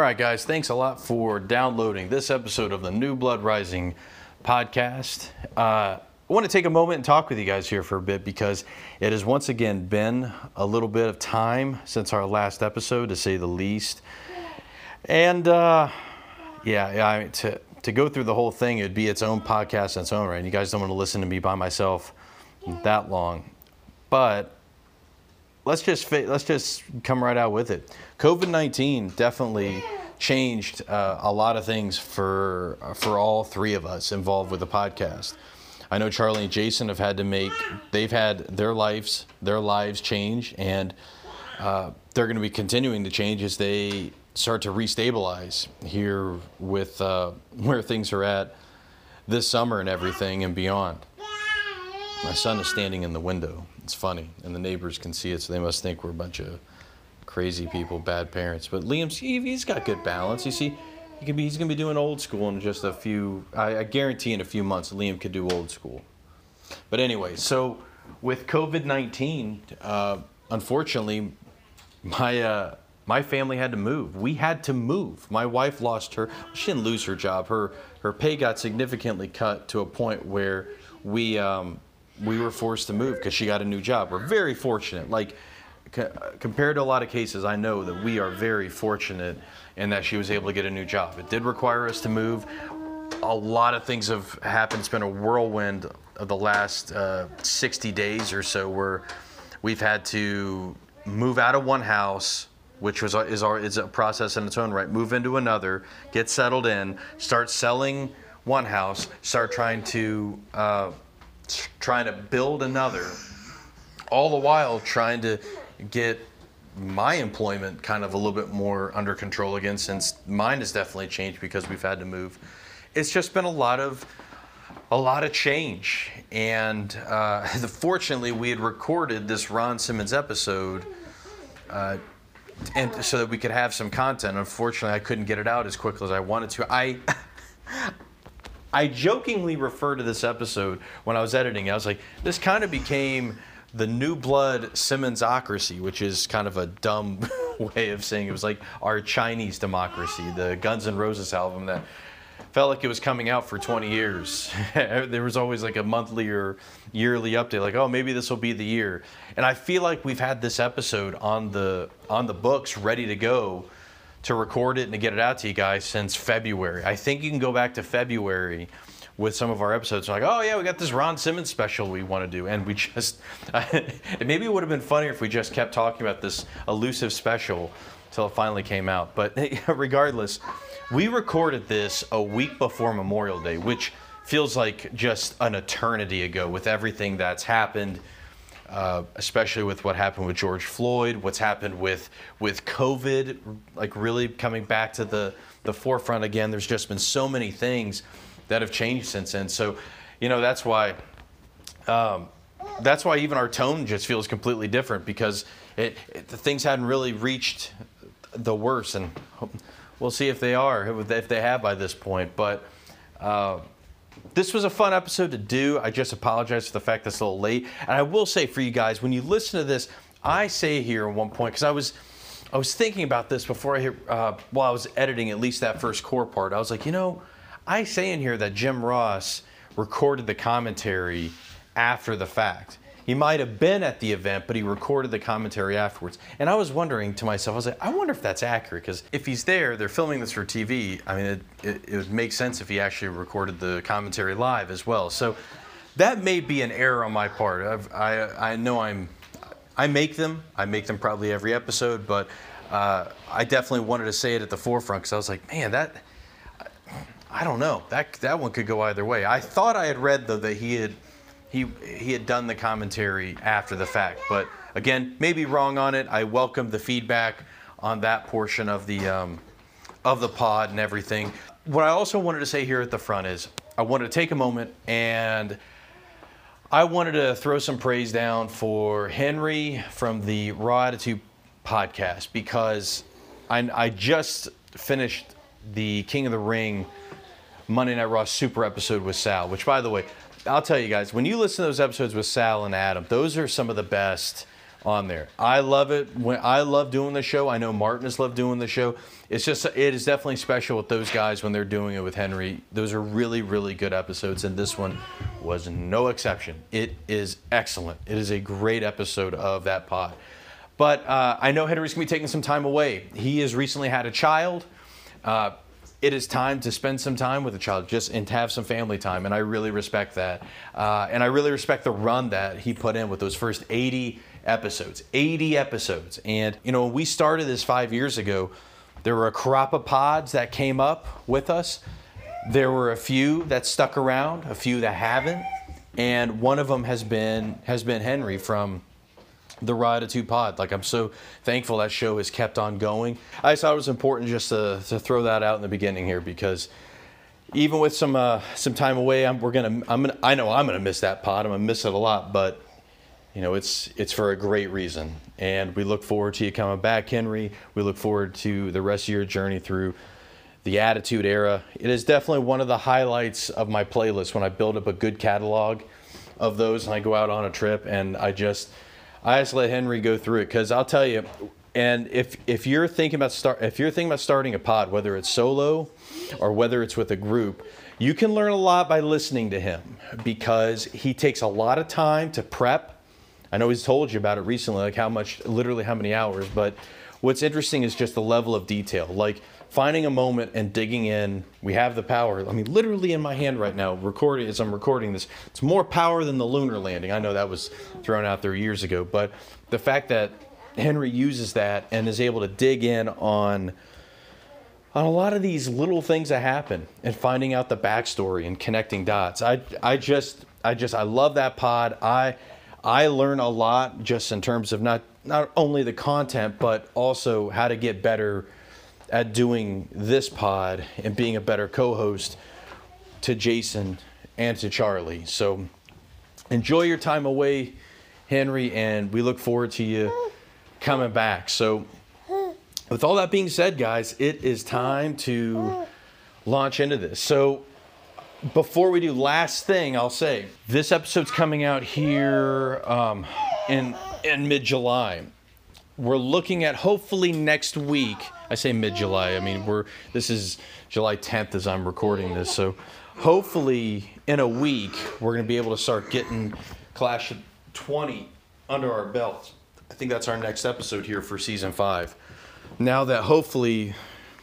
All right, guys, thanks a lot for downloading this episode of the New Blood Rising podcast. Uh, I want to take a moment and talk with you guys here for a bit because it has once again been a little bit of time since our last episode, to say the least. And uh, yeah, I to, to go through the whole thing, it'd be its own podcast in its own right. And you guys don't want to listen to me by myself that long. But let's just let's just come right out with it. COVID nineteen definitely changed uh, a lot of things for for all three of us involved with the podcast. I know Charlie and Jason have had to make they've had their lives their lives change, and uh, they're going to be continuing to change as they start to restabilize here with uh, where things are at this summer and everything and beyond. My son is standing in the window. It's funny, and the neighbors can see it, so they must think we're a bunch of crazy people, bad parents. But Liam's he's got good balance. You see, he can be he's gonna be doing old school in just a few. I, I guarantee in a few months, Liam could do old school. But anyway, so with COVID nineteen, uh, unfortunately, my uh, my family had to move. We had to move. My wife lost her. She didn't lose her job. Her her pay got significantly cut to a point where we. Um, we were forced to move because she got a new job. We're very fortunate. Like co- compared to a lot of cases, I know that we are very fortunate in that she was able to get a new job. It did require us to move. A lot of things have happened. It's been a whirlwind of the last uh, 60 days or so where we've had to move out of one house which was is our is a process in its own right. Move into another, get settled in, start selling one house, start trying to uh, trying to build another, all the while trying to get my employment kind of a little bit more under control again since mine has definitely changed because we've had to move. It's just been a lot of a lot of change, and uh, fortunately, we had recorded this Ron Simmons episode, uh, and so that we could have some content. Unfortunately, I couldn't get it out as quickly as I wanted to. I I jokingly refer to this episode when I was editing. I was like, this kind of became the New Blood Simmonsocracy, which is kind of a dumb way of saying it. it was like our Chinese democracy, the Guns N' Roses album that felt like it was coming out for 20 years. there was always like a monthly or yearly update, like, oh, maybe this will be the year. And I feel like we've had this episode on the on the books ready to go to record it and to get it out to you guys since February. I think you can go back to February with some of our episodes. Like, oh yeah, we got this Ron Simmons special we want to do, and we just maybe it would have been funnier if we just kept talking about this elusive special until it finally came out. But regardless, we recorded this a week before Memorial Day, which feels like just an eternity ago with everything that's happened uh, especially with what happened with George Floyd, what's happened with with COVID, like really coming back to the the forefront again. There's just been so many things that have changed since then. So, you know, that's why. Um, that's why even our tone just feels completely different because it, it, things hadn't really reached the worst, and we'll see if they are, if they have by this point. But uh, this was a fun episode to do. I just apologize for the fact that it's a little late. And I will say for you guys, when you listen to this, I say here at one point because I was. I was thinking about this before I hit, uh, while I was editing at least that first core part. I was like, you know, I say in here that Jim Ross recorded the commentary after the fact. He might have been at the event, but he recorded the commentary afterwards. And I was wondering to myself, I was like, I wonder if that's accurate, because if he's there, they're filming this for TV. I mean, it, it, it would make sense if he actually recorded the commentary live as well. So that may be an error on my part. I've, i I know I'm, I make them. I make them probably every episode, but uh, I definitely wanted to say it at the forefront because I was like, man, that. I don't know. That that one could go either way. I thought I had read though that he had he he had done the commentary after the fact. But again, maybe wrong on it. I welcome the feedback on that portion of the um, of the pod and everything. What I also wanted to say here at the front is I wanted to take a moment and I wanted to throw some praise down for Henry from the Raw Attitude podcast because I, I just finished the King of the Ring Monday Night Raw Super episode with Sal, which by the way, I'll tell you guys, when you listen to those episodes with Sal and Adam, those are some of the best on there. I love it. When I love doing the show. I know Martin has loved doing the show. It's just it is definitely special with those guys when they're doing it with Henry. Those are really really good episodes, and this one was no exception. It is excellent. It is a great episode of that pod. But uh, I know Henry's gonna be taking some time away. He has recently had a child. Uh, it is time to spend some time with the child just and to have some family time and i really respect that. Uh, and i really respect the run that he put in with those first 80 episodes 80 episodes. And you know when we started this five years ago there were a crop of pods that came up with us. There were a few that stuck around a few that haven't. And one of them has been has been henry from the Raw Attitude Pod. Like I'm so thankful that show has kept on going. I thought it was important just to, to throw that out in the beginning here because even with some uh, some time away, I'm, we're gonna I'm gonna I know I'm gonna miss that pod. I'm gonna miss it a lot, but you know it's it's for a great reason, and we look forward to you coming back, Henry. We look forward to the rest of your journey through the Attitude Era. It is definitely one of the highlights of my playlist when I build up a good catalog of those and I go out on a trip and I just I just let Henry go through it because I'll tell you. And if if you're thinking about start if you're thinking about starting a pod, whether it's solo or whether it's with a group, you can learn a lot by listening to him because he takes a lot of time to prep. I know he's told you about it recently, like how much, literally how many hours. But what's interesting is just the level of detail. Like finding a moment and digging in. We have the power. I mean, literally in my hand right now, recording as I'm recording this. It's more power than the lunar landing. I know that was thrown out there years ago, but the fact that Henry uses that and is able to dig in on on a lot of these little things that happen and finding out the backstory and connecting dots. I I just I just I love that pod. I I learn a lot just in terms of not not only the content but also how to get better at doing this pod and being a better co-host to Jason and to Charlie. So enjoy your time away, Henry, and we look forward to you coming back. So with all that being said, guys, it is time to launch into this. So before we do, last thing I'll say, this episode's coming out here um, in in mid July. We're looking at hopefully next week I say mid July. I mean, we're this is July 10th as I'm recording this. So hopefully in a week we're going to be able to start getting Clash 20 under our belt. I think that's our next episode here for season 5. Now that hopefully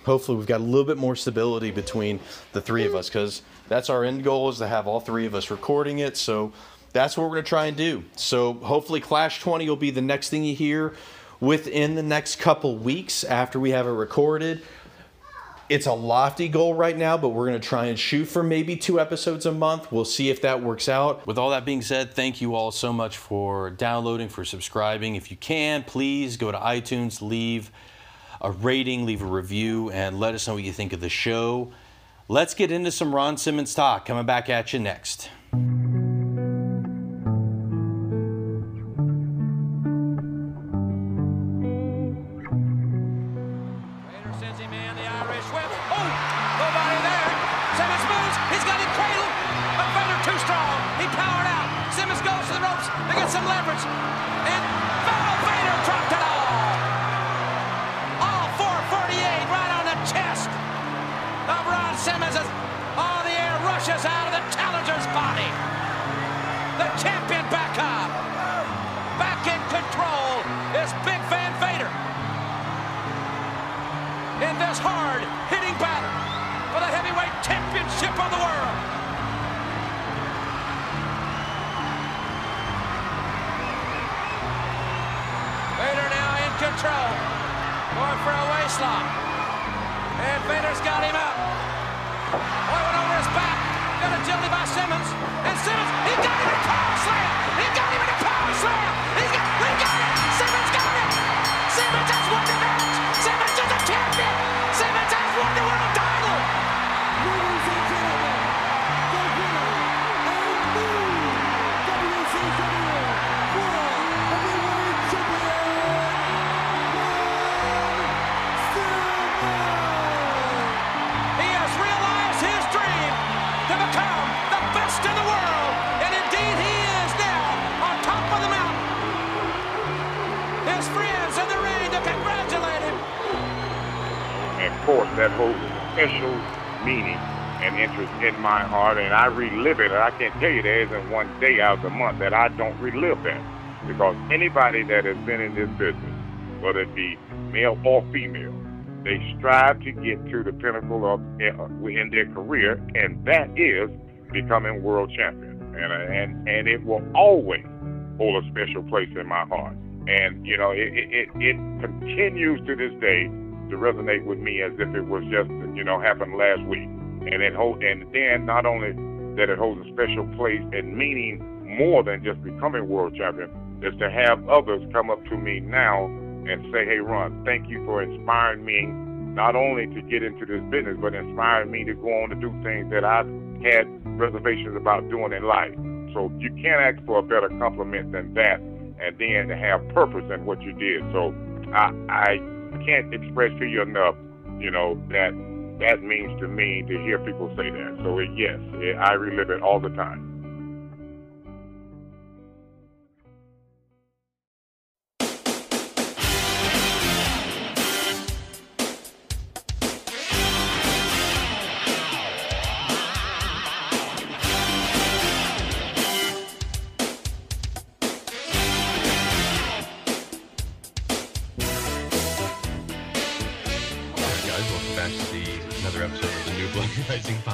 hopefully we've got a little bit more stability between the three of us cuz that's our end goal is to have all three of us recording it. So that's what we're going to try and do. So hopefully Clash 20 will be the next thing you hear within the next couple weeks after we have it recorded. It's a lofty goal right now, but we're going to try and shoot for maybe two episodes a month. We'll see if that works out. With all that being said, thank you all so much for downloading, for subscribing. If you can, please go to iTunes, leave a rating, leave a review, and let us know what you think of the show. Let's get into some Ron Simmons talk. Coming back at you next. To become the best in the world. And indeed he course, that holds special meaning and interest in my heart, and I relive it. And I can't tell you there isn't one day out of the month that I don't relive that. Because anybody that has been in this business, whether it be male or female, they strive to get to the pinnacle of uh, in their career, and that is becoming world champion. And and and it will always hold a special place in my heart. And you know, it it, it continues to this day to resonate with me as if it was just you know happened last week. And it hold and then not only that it holds a special place and meaning more than just becoming world champion, is to have others come up to me now and say, Hey Ron, thank you for inspiring me not only to get into this business, but inspiring me to go on to do things that I've had reservations about doing in life. So you can't ask for a better compliment than that and then to have purpose in what you did. So I, I can't express to you enough, you know, that that means to me to hear people say that. So it, yes, it, I relive it all the time.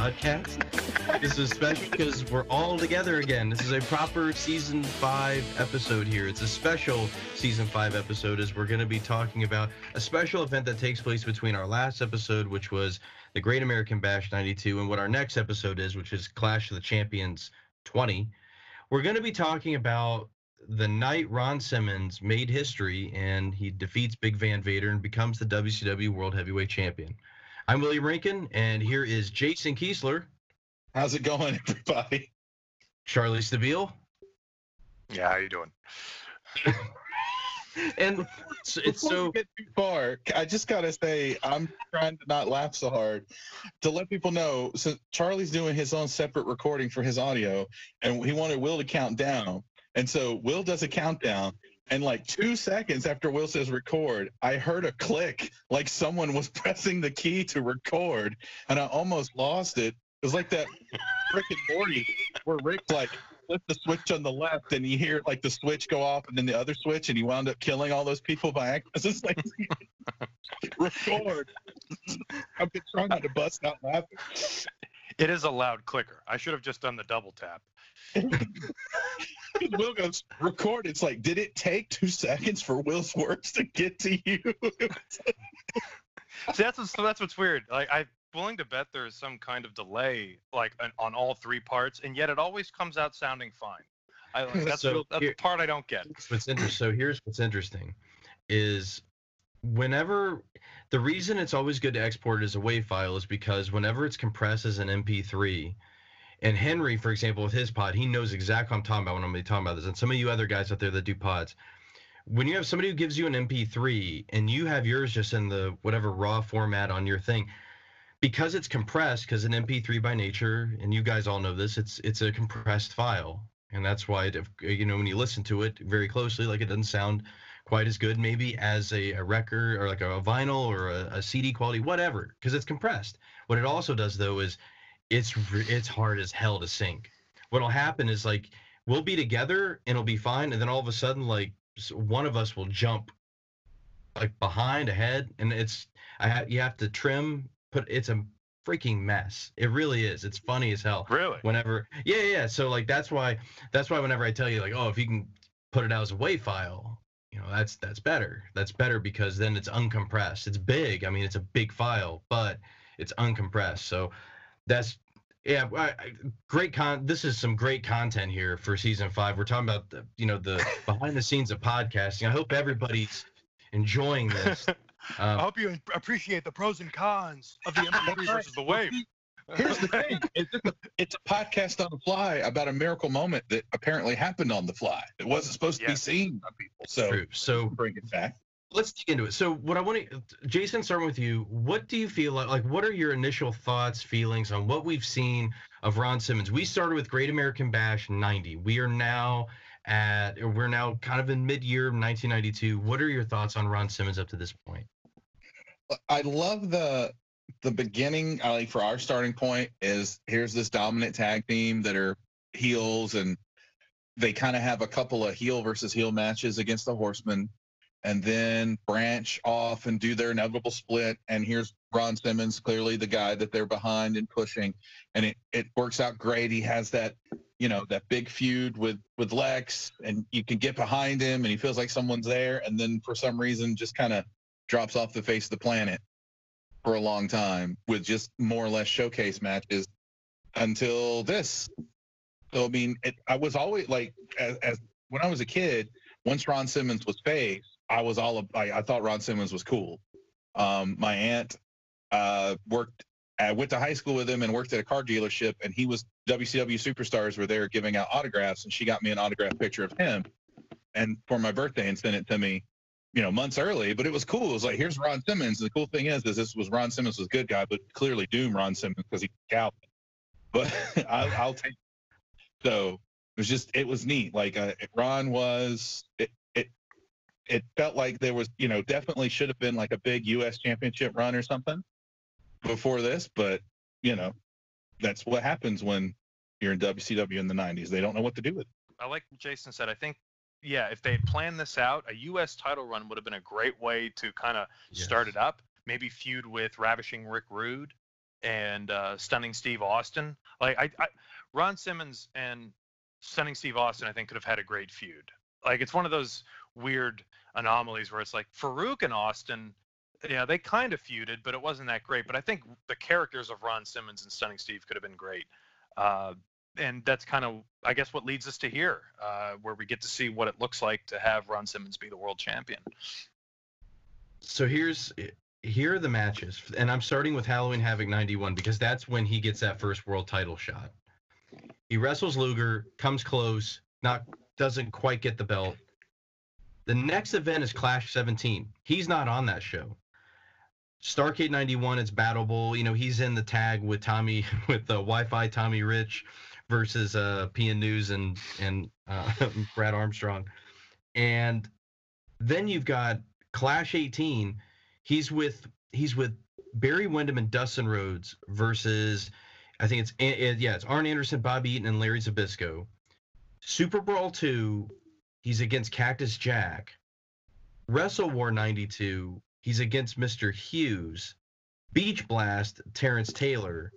Podcast. This is special because we're all together again. This is a proper season five episode here. It's a special season five episode as we're going to be talking about a special event that takes place between our last episode, which was the Great American Bash 92, and what our next episode is, which is Clash of the Champions 20. We're going to be talking about the night Ron Simmons made history and he defeats Big Van Vader and becomes the WCW World Heavyweight Champion. I'm William Rankin, and here is Jason Kiesler. How's it going, everybody? Charlie Stabile. Yeah, how you doing? and it's, it's so get too far. I just gotta say, I'm trying to not laugh so hard to let people know. So Charlie's doing his own separate recording for his audio, and he wanted Will to count down. And so Will does a countdown, and like two seconds after Will says record, I heard a click like someone was pressing the key to record, and I almost lost it. It was like that Rick and Morty where Rick like flipped the switch on the left and you hear like the switch go off and then the other switch and he wound up killing all those people by accident. It's like record. I've been trying not to bust out laughing. It is a loud clicker. I should have just done the double tap. Will goes record. It's like, did it take two seconds for Will's words to get to you? See, that's what's, that's what's weird. Like I'm willing to bet there is some kind of delay, like on, on all three parts, and yet it always comes out sounding fine. I, that's so real, that's here, the part I don't get. What's interesting? So here's what's interesting, is whenever the reason it's always good to export as a WAV file is because whenever it's compressed as an MP3 and Henry, for example, with his pod, he knows exactly what I'm talking about when I'm talking about this. And some of you other guys out there that do pods, when you have somebody who gives you an MP3 and you have yours just in the whatever raw format on your thing, because it's compressed, because an MP3 by nature, and you guys all know this, it's it's a compressed file, and that's why it, you know when you listen to it very closely, like it doesn't sound quite as good maybe as a, a record or like a, a vinyl or a, a CD quality, whatever, because it's compressed. What it also does though is it's it's hard as hell to sync. What'll happen is like we'll be together and it'll be fine, and then all of a sudden like one of us will jump like behind ahead, and it's I have you have to trim. Put it's a freaking mess. It really is. It's funny as hell. Really? Whenever yeah yeah. So like that's why that's why whenever I tell you like oh if you can put it out as a WAV file you know that's that's better that's better because then it's uncompressed it's big i mean it's a big file but it's uncompressed so that's yeah, great con. This is some great content here for season five. We're talking about the, you know, the behind the scenes of podcasting. I hope everybody's enjoying this. Um, I hope you appreciate the pros and cons of the MP3 versus the WAV. Here's the thing: it's a, it's a, podcast on the fly about a miracle moment that apparently happened on the fly. It wasn't supposed to be seen by people. So, True. so bring it back let's dig into it. So, what I want to, Jason, starting with you. What do you feel like? Like, what are your initial thoughts, feelings on what we've seen of Ron Simmons? We started with Great American Bash '90. We are now at, we're now kind of in mid-year 1992. What are your thoughts on Ron Simmons up to this point? I love the the beginning, I like for our starting point is here's this dominant tag team that are heels and they kind of have a couple of heel versus heel matches against the Horsemen and then branch off and do their inevitable split. And here's Ron Simmons, clearly the guy that they're behind and pushing, and it, it works out great. He has that, you know, that big feud with with Lex, and you can get behind him, and he feels like someone's there. And then for some reason, just kind of drops off the face of the planet for a long time with just more or less showcase matches until this. So I mean, it, I was always like, as, as when I was a kid, once Ron Simmons was face, I was all I, I thought Ron Simmons was cool. Um, my aunt uh, worked. I went to high school with him and worked at a car dealership, and he was WCW superstars were there giving out autographs, and she got me an autograph picture of him, and for my birthday, and sent it to me, you know, months early. But it was cool. It was like, here's Ron Simmons. The cool thing is, is this was Ron Simmons was a good guy, but clearly Doom Ron Simmons because he's Calvin. But I, I'll take. So it was just it was neat. Like uh, Ron was it, it it felt like there was you know definitely should have been like a big U.S. championship run or something before this, but you know that's what happens when you're in WCW in the '90s. They don't know what to do with. It. I like Jason said. I think yeah, if they had planned this out, a U.S. title run would have been a great way to kind of yes. start it up. Maybe feud with Ravishing Rick Rude and uh, Stunning Steve Austin. Like I, I, Ron Simmons and Stunning Steve Austin, I think could have had a great feud. Like it's one of those weird anomalies where it's like Faarooq and Austin, yeah, they kind of feuded, but it wasn't that great. But I think the characters of Ron Simmons and Stunning Steve could have been great. Uh, and that's kind of, I guess, what leads us to here, uh, where we get to see what it looks like to have Ron Simmons be the world champion. So here's here are the matches, and I'm starting with Halloween Havoc 91 because that's when he gets that first world title shot. He wrestles Luger, comes close, not doesn't quite get the belt. The next event is Clash 17. He's not on that show. Starcade 91, it's Battle Bowl. You know, he's in the tag with Tommy, with the Wi-Fi Tommy Rich versus uh, PN News and and uh, Brad Armstrong. And then you've got Clash 18 he's with he's with Barry Windham and Dustin Rhodes versus I think it's yeah it's Arn Anderson, Bobby Eaton, and Larry Zbyszko. Super Brawl two, he's against Cactus Jack. Wrestle War '92, he's against Mr. Hughes. Beach Blast, Terrence Taylor,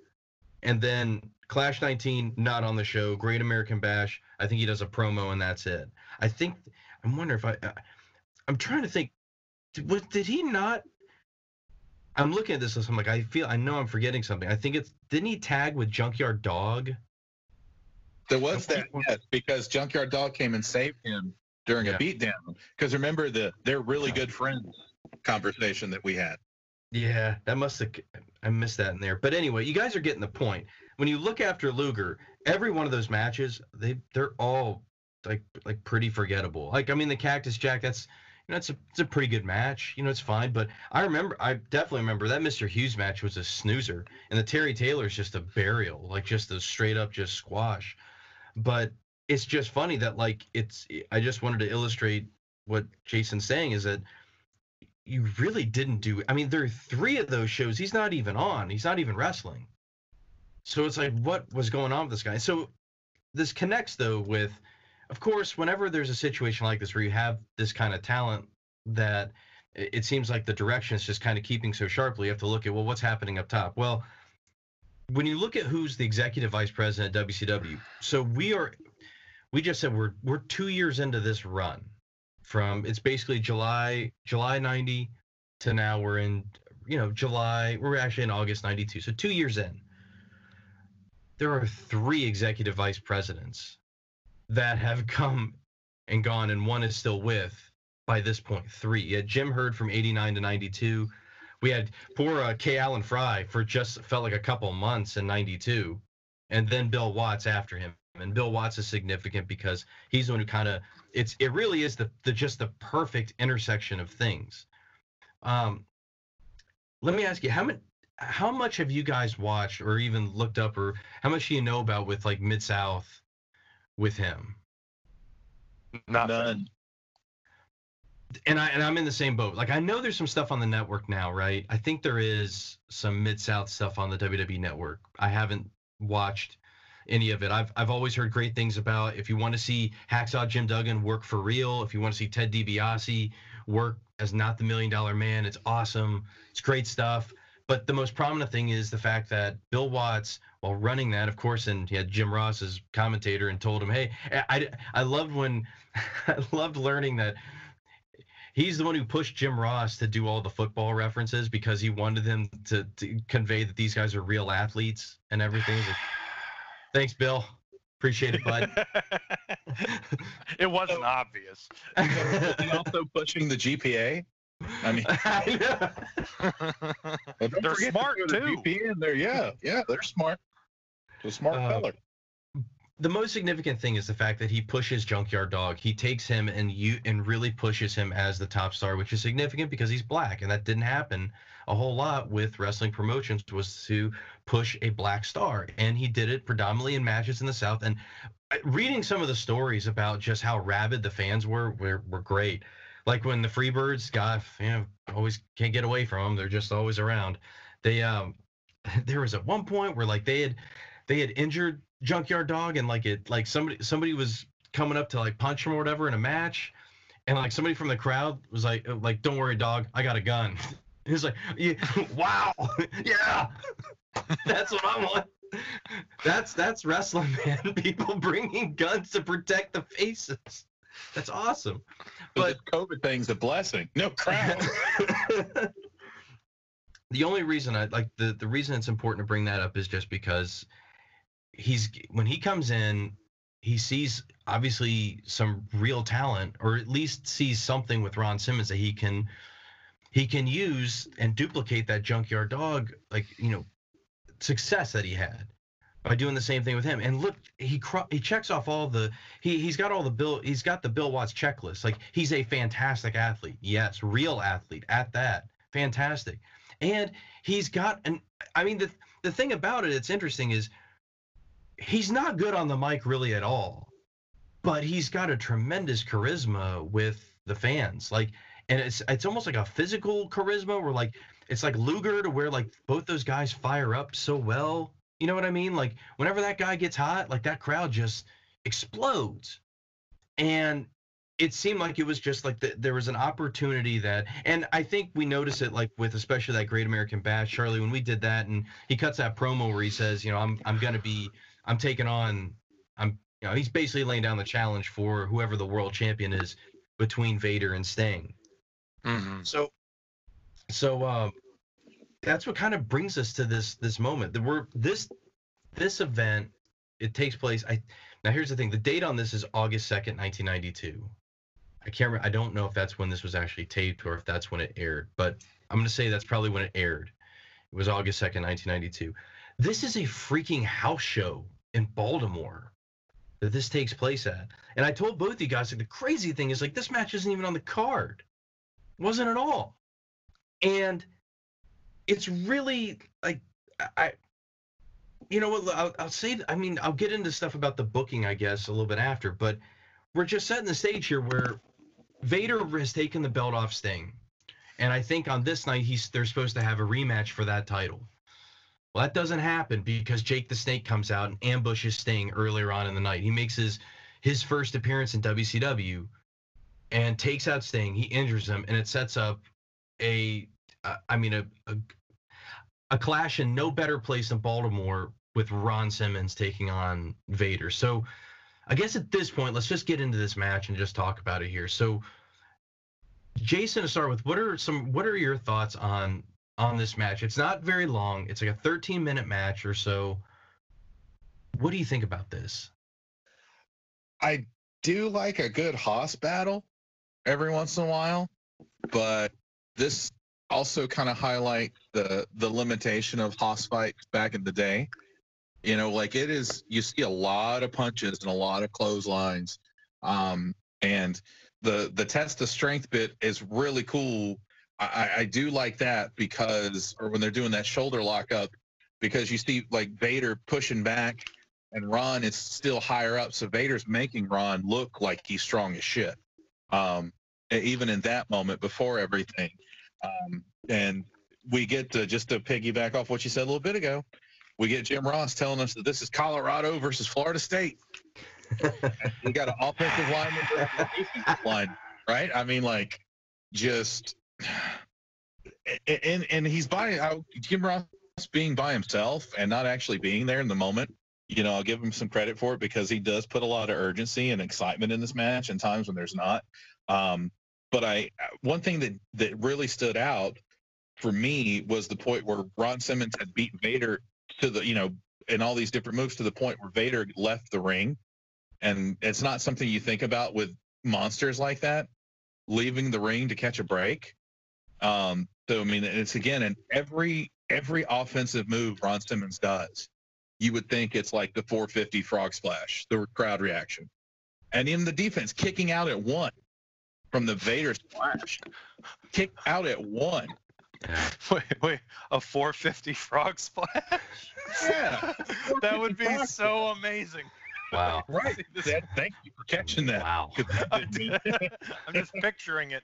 and then Clash 19 not on the show. Great American Bash, I think he does a promo and that's it. I think I'm wondering if I, I I'm trying to think. Did, did he not I'm looking at this list. I'm like, I feel, I know I'm forgetting something. I think it's didn't he tag with Junkyard Dog? There was that, yes, because Junkyard Dog came and saved him during yeah. a beatdown. Because remember the they're really good friends conversation that we had. Yeah, that must have I missed that in there. But anyway, you guys are getting the point. When you look after Luger, every one of those matches, they they're all like like pretty forgettable. Like I mean, the Cactus Jack, that's you know, it's a it's a pretty good match. You know, it's fine. But I remember, I definitely remember that Mr. Hughes match was a snoozer, and the Terry Taylor is just a burial, like just a straight up just squash. But it's just funny that like it's. I just wanted to illustrate what Jason's saying is that you really didn't do. I mean, there are three of those shows he's not even on. He's not even wrestling. So it's like, what was going on with this guy? So this connects though with of course, whenever there's a situation like this where you have this kind of talent that it seems like the direction is just kind of keeping so sharply, you have to look at, well, what's happening up top? Well, when you look at who's the executive vice president at WCW, so we are, we just said we're we're two years into this run, from it's basically July July '90 to now we're in you know July we're actually in August '92, so two years in. There are three executive vice presidents that have come and gone, and one is still with by this point three. You had Jim Herd from 89 to 92. We had poor uh, K. Allen Frey for just felt like a couple months in 92. And then Bill Watts after him. And Bill Watts is significant because he's the one who kind of it's it really is the, the just the perfect intersection of things. Um, let me ask you how many how much have you guys watched or even looked up or how much do you know about with like Mid South with him? Nothing. None. and I and I'm in the same boat. Like I know there's some stuff on the network now, right? I think there is some mid south stuff on the WWE network. I haven't watched any of it. I've I've always heard great things about. If you want to see Hacksaw Jim Duggan work for real, if you want to see Ted DiBiase work as not the Million Dollar Man, it's awesome. It's great stuff. But the most prominent thing is the fact that Bill Watts, while running that, of course, and he had Jim Ross as commentator and told him, "Hey, I I loved when I loved learning that." He's the one who pushed Jim Ross to do all the football references because he wanted them to, to convey that these guys are real athletes and everything. Thanks, Bill. Appreciate it, bud. it wasn't obvious. and also pushing the GPA. I mean, well, they're smart the too. GPA in there, yeah, yeah, they're smart. It's a smart Uh, color. The most significant thing is the fact that he pushes Junkyard Dog. He takes him and you and really pushes him as the top star, which is significant because he's black, and that didn't happen a whole lot with wrestling promotions. Was to push a black star, and he did it predominantly in matches in the South. And reading some of the stories about just how rabid the fans were were, were great. Like when the Freebirds got, you know, always can't get away from them. They're just always around. They um, there was at one point where like they had they had injured junkyard dog and like it like somebody somebody was coming up to like punch him or whatever in a match and like somebody from the crowd was like uh, like don't worry dog i got a gun. He's like yeah, wow yeah that's what i want that's that's wrestling man. People bringing guns to protect the faces. That's awesome. But the COVID thing's a blessing. No crowd. the only reason I like the the reason it's important to bring that up is just because he's when he comes in, he sees obviously some real talent, or at least sees something with Ron Simmons that he can he can use and duplicate that junkyard dog like you know success that he had by doing the same thing with him. And look, he he checks off all the he he's got all the bill he's got the Bill Watts checklist. Like he's a fantastic athlete. Yes, real athlete at that. Fantastic. And he's got an I mean the the thing about it it's interesting is he's not good on the mic really at all. But he's got a tremendous charisma with the fans. Like and it's it's almost like a physical charisma where like it's like Luger to where like both those guys fire up so well you know what I mean? Like whenever that guy gets hot, like that crowd just explodes. And it seemed like it was just like the, there was an opportunity that, and I think we notice it like with especially that Great American Bash, Charlie, when we did that, and he cuts that promo where he says, you know, I'm I'm gonna be, I'm taking on, I'm, you know, he's basically laying down the challenge for whoever the world champion is between Vader and Sting. Mm-hmm. So, so um, that's what kind of brings us to this this moment. That we're this this event. It takes place. I now here's the thing. The date on this is August second, nineteen ninety two. I can't. Remember, I don't know if that's when this was actually taped or if that's when it aired. But I'm gonna say that's probably when it aired. It was August second, nineteen ninety two. This is a freaking house show in Baltimore that this takes place at. And I told both you guys like the crazy thing is like this match isn't even on the card. Wasn't at all. And it's really like I, you know what? I'll, I'll say. I mean, I'll get into stuff about the booking, I guess, a little bit after. But we're just setting the stage here, where Vader has taken the belt off Sting, and I think on this night he's they're supposed to have a rematch for that title. Well, that doesn't happen because Jake the Snake comes out and ambushes Sting earlier on in the night. He makes his his first appearance in WCW and takes out Sting. He injures him, and it sets up a uh, I mean, a, a, a clash in no better place than Baltimore with Ron Simmons taking on Vader. So, I guess at this point, let's just get into this match and just talk about it here. So, Jason, to start with, what are some what are your thoughts on on this match? It's not very long. It's like a 13 minute match or so. What do you think about this? I do like a good hoss battle every once in a while, but this also kind of highlight the the limitation of hoss fights back in the day. You know, like it is you see a lot of punches and a lot of clotheslines. Um and the the test of strength bit is really cool. I, I do like that because or when they're doing that shoulder lock up because you see like Vader pushing back and Ron is still higher up. So Vader's making Ron look like he's strong as shit. Um, even in that moment before everything. Um, and we get to just to piggyback off what you said a little bit ago. We get Jim Ross telling us that this is Colorado versus Florida State. we got an offensive lineman versus a defensive line, right? I mean, like, just and and he's by Jim Ross being by himself and not actually being there in the moment. You know, I'll give him some credit for it because he does put a lot of urgency and excitement in this match, and times when there's not. Um, but I one thing that that really stood out for me was the point where Ron Simmons had beat Vader to the you know in all these different moves to the point where Vader left the ring, and it's not something you think about with monsters like that leaving the ring to catch a break. Um, so I mean, it's again and every every offensive move Ron Simmons does, you would think it's like the 450 frog splash, the crowd reaction, and in the defense kicking out at one from the Vader splash, kick out at one. Wait, wait, a 450 frog splash? Yeah, that would be so amazing. Wow. right. That, thank you for catching that. Wow. I'm just picturing it.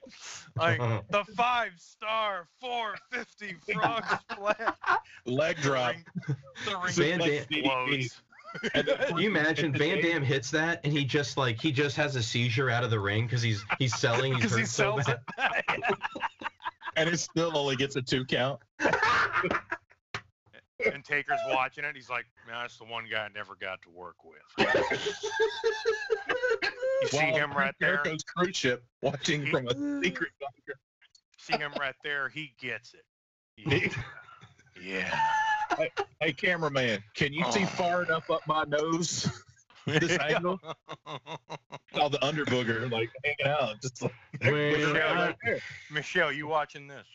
Like the five star 450 frog splash. Leg drop. Ring- The ring Van Dam- explodes. Can you imagine Van Dam hits that and he just like he just has a seizure out of the ring because he's he's selling he's Because he so sells bad. it. and it still only gets a two count. And Taker's watching it. He's like, man, that's the one guy I never got to work with. You see While him right there? Jericho's cruise ship watching from a secret bunker. See him right there? He gets it. He- yeah. Hey, cameraman, can you see Oh. far enough up my nose? This angle? All the underbooger like hanging out, just like Well, right there. Michelle, you watching this?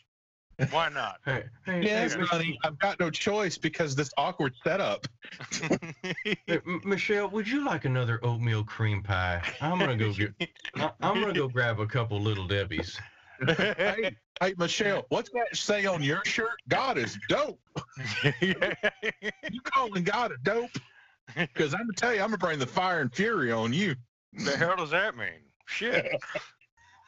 Why not? Hey, hey, Yes, hey, honey, I've got no choice because this awkward setup. hey, Michelle, would you like another oatmeal cream pie? I'm gonna go get. I- I'm gonna go grab a couple little Debbie's. Hey, hey, Michelle, what's that say on your shirt? God is dope. You calling God a dope? Because I'm gonna tell you, I'm gonna bring the fire and fury on you. the hell does that mean? Shit.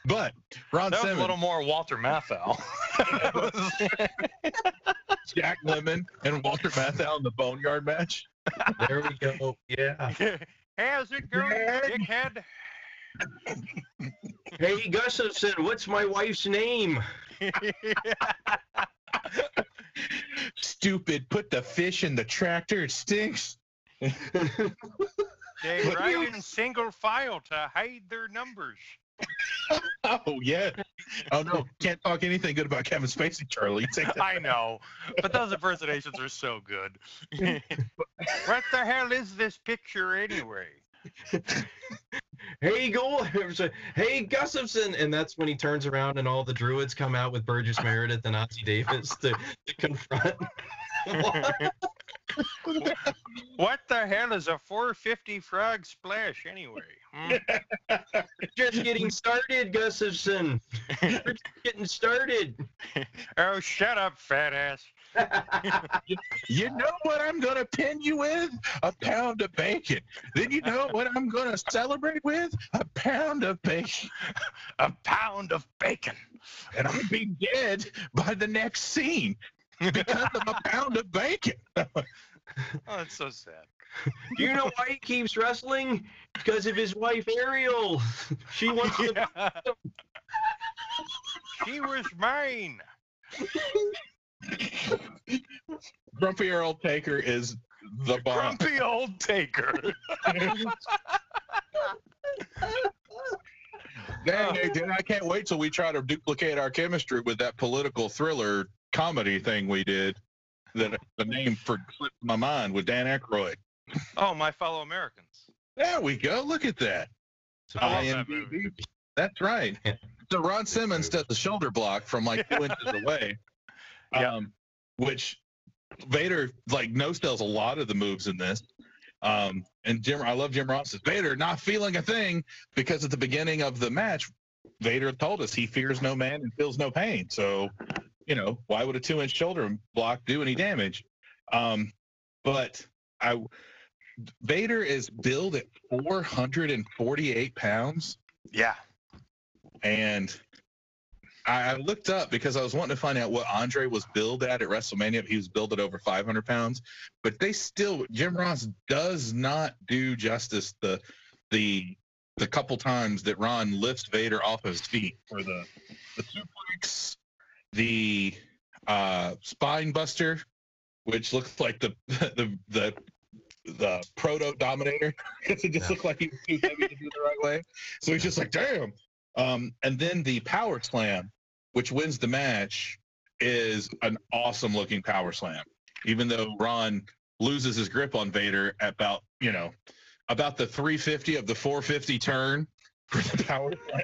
But Ron That was a little more Walter Matthau. Jack Lemmon, and Walter Matthau in the Boneyard match. There we go. Yeah. How's it going, dickhead? Hey, Gustafson, what's my wife's name? Stupid, put the fish in the tractor, it stinks. They ride in single file to hide their numbers. Oh yeah. Oh no, can't talk anything good about Kevin Spacey, Charlie. Take that. I know, but those impersonations are so good. what the hell is this picture anyway? hey, go. Hey, Gustafson, and that's when he turns around and all the druids come out with Burgess Meredith and Ossie Davis to, to confront. What the hell is a 450 frog splash anyway? Hmm? Just getting started, Gustafson. We're just getting started. Oh, shut up, fat ass. You know what I'm gonna pin you with? A pound of bacon. Then you know what I'm gonna celebrate with? A pound of bacon. A pound of bacon. And I'll be dead by the next scene because of a pound of bacon. Oh, that's so sad. Do you know why he keeps wrestling? Because of his wife Ariel. She wants to. Yeah. she was mine. Grumpy Earl Taker is the bomb. Grumpy old taker. Dang, hey, dude, I can't wait till we try to duplicate our chemistry with that political thriller comedy thing we did. That the name for slipped my mind with Dan Aykroyd. Oh, my fellow Americans. There we go. Look at that. I love that movie. That's right. So Ron Simmons does the shoulder block from like two inches away, Yeah. um, which Vader like no sells a lot of the moves in this. Um, and Jim, I love Jim Ross says Vader not feeling a thing because at the beginning of the match, Vader told us he fears no man and feels no pain. So, you know, why would a two inch shoulder block do any damage? Um, but I, Vader is billed at 448 pounds. Yeah. and I, I looked up because I was wanting to find out what Andre was billed at at WrestleMania. He was billed at over 500 pounds, but they still Jim Ross does not do justice the the the couple times that Ron lifts Vader off his feet for the the suplex, the uh, spine buster, which looks like the the the the proto dominator because it just Yeah. looked like he was too heavy to do the right way. So he's just like, damn. Um, and then the power slam, which wins the match, is an awesome looking power slam. Even though Ron loses his grip on Vader at about, you know, about the 350 of the 450 turn for the power slam.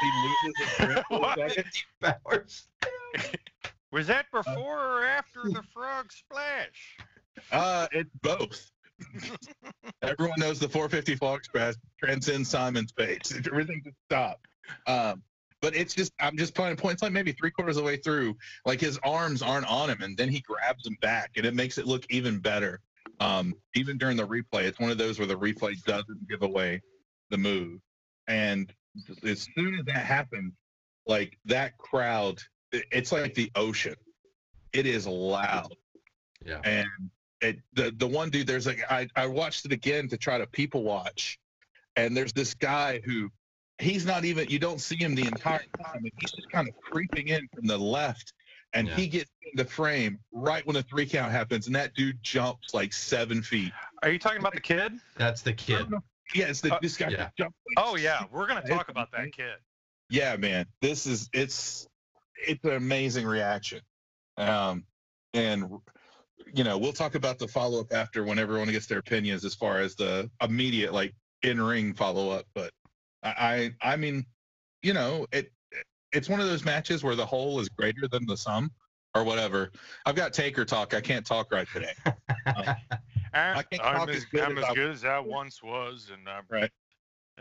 He loses his grip for a second. 150 powers. Was that before or after the frog splash? Uh, it's both. Everyone knows the 450 Fall Express transcends Simon Space. Everything just stopped. Um, but it's just, I'm just playing points like maybe three quarters of the way through. Like his arms aren't on him, and then he grabs them back, and it makes it look even better. Um, even during the replay, it's one of those where the replay doesn't give away the move. And as soon as that happens, like that crowd, it's like the ocean. It is loud Yeah. and it, the the one dude there's like I, I watched it again to try to people watch and there's this guy who he's not even you don't see him the entire time and he's just kind of creeping in from the left and Yeah. he gets in the frame right when the three count happens and that dude jumps like seven feet Are you talking about the kid? That's the kid. yeah it's the, Uh, this guy yeah. jumped like Oh yeah, we're gonna talk about that kid. yeah man this is it's it's an amazing reaction. Um and you know we'll talk about the follow-up after when everyone gets their opinions as far as the immediate like in-ring follow-up but i i I mean you know it it's one of those matches where the whole is greater than the sum or whatever. I've got taker talk. I can't talk right today. I can't talk am as as, good I'm as as I- good as I once was, and I'm Right.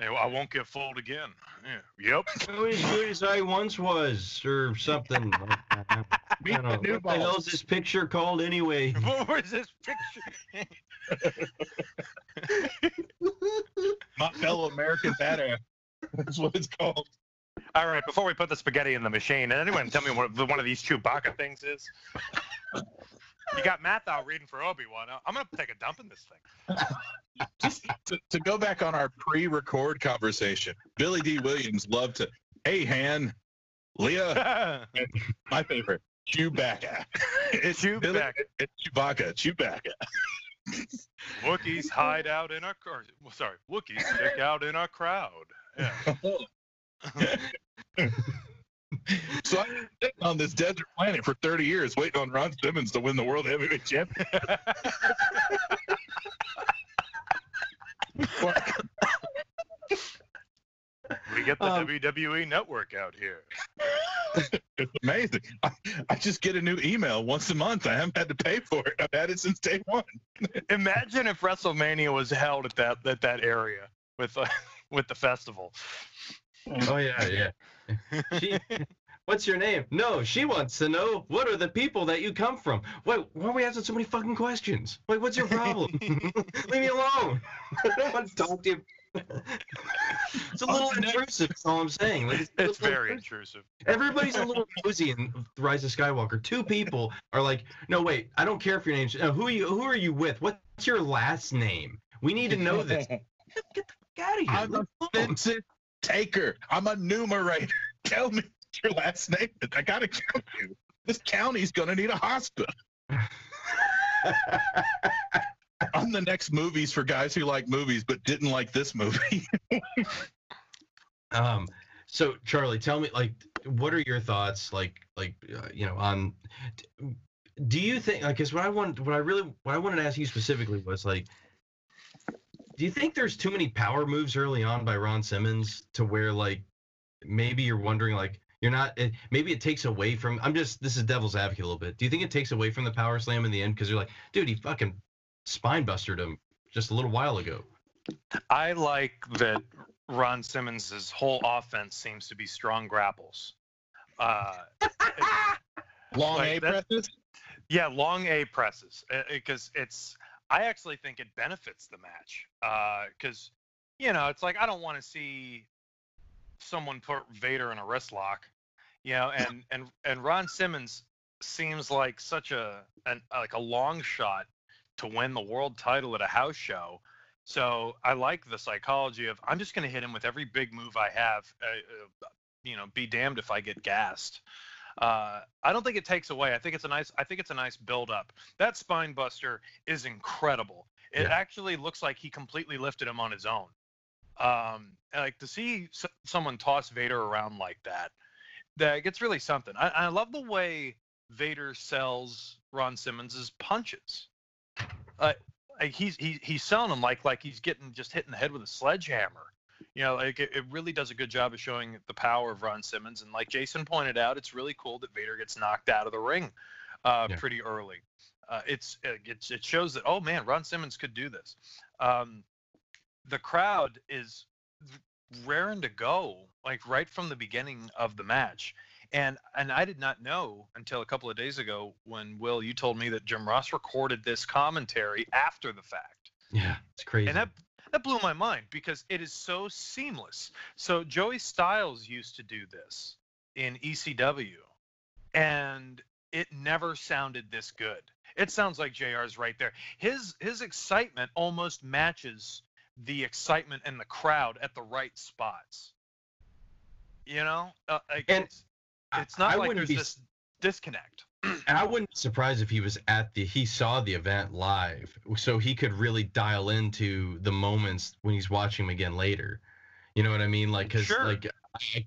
I won't get fooled again. Yeah. Yep. Oh, as good as I once was, or something. I Meet don't the know. new What the hell is this picture called anyway? what was this picture? my fellow american badass that's what it's called All right, before we put the spaghetti in the machine, anyone tell me what one of these Chewbacca things is? You got Matt out reading for Obi Wan. I'm gonna take a dump in this thing. just to, to go back on our pre-record conversation, Billy Dee Williams loved to, hey Han, Leia, my favorite, Chewbacca. it's Billy- Chewbacca. it's Chewbacca, Chewbacca. Wookiees hide out in our or, sorry, Wookiees stick out in our crowd. Yeah. So I've been sitting on this desert planet for 30 years waiting on Ron Simmons to win the World Heavyweight Championship. We get the Um, WWE network out here. It's amazing. I, I just get a new email once a month. I haven't had to pay for it. I've had it since day one. Imagine if WrestleMania was held at that at that area with uh, with the festival. Oh yeah, yeah. She, what's your name? No, she wants to know what are the people that you come from. Wait, why are we asking so many fucking questions? Wait, what's your problem? Leave me alone. I don't want to talk to you. it's a little intrusive. That's all I'm saying. Like, a It's very intrusive. Everybody's a little nosy in Rise of Skywalker. Two people are like, no, wait, I don't care if your name's. Uh, who are you? Who are you with? What's your last name? We need to know this. Get the fuck out of here. I'm Leave Taker. I'm a numerator. Tell me your last name. I gotta count you. This county's gonna need a hospital. I'm the next movies for guys who like movies but didn't like this movie. Um, so Charlie, tell me, like, what are your thoughts, like, like, uh, you know, on? Do you think, like, because what I want, what I really, what I wanted to ask you specifically was like, do you think there's too many power moves early on by Ron Simmons to where like maybe you're wondering like you're not it, maybe it takes away from I'm just this is devil's advocate a little bit. Do you think it takes away from the power slam in the end because you're like, dude, he fucking spine busted him just a little while ago. I like that Ron Simmons' whole offense seems to be strong grapples. Uh, Long Like, A that's- presses. yeah, long A presses eh, eh, because it's. I actually think it benefits the match because you know it's like I don't want to see someone put Vader in a wrist lock, you know, and and and Ron Simmons seems like such a an, like a long shot to win the world title at a house show. So I like the psychology of I'm just going to hit him with every big move I have. Uh, uh, you know, be damned if I get gassed. Uh, I don't think it takes away. I think it's a nice. I think it's a nice build up. That spine buster is incredible. It Yeah. actually looks like he completely lifted him on his own. Um, like to see s- someone toss Vader around like that, that gets really something. I, I love the way Vader sells Ron Simmons's punches. Uh, he's he, he's selling them like like he's getting just hitting the head with a sledgehammer. You know, like it, it really does a good job of showing the power of Ron Simmons. And like Jason pointed out, it's really cool that Vader gets knocked out of the ring uh, Yeah. pretty early. Uh, it's uh, it's it shows that oh man, Ron Simmons could do this. Um, the crowd is raring to go, like right from the beginning of the match. And and I did not know until a couple of days ago when Will you told me that Jim Ross recorded this commentary after the fact. Yeah, it's crazy. And that that blew my mind because it is so seamless. So Joey Styles used to do this in ECW, and it never sounded this good. It sounds like JR's right there. His his excitement almost matches the excitement in the crowd at the right spots. You know, uh, like And it's, it's not I like there's be this disconnect. And I wouldn't be surprised if he was at the he saw the event live, so he could really dial into the moments when he's watching him again later. You know what I mean? Like, cause Sure. like I,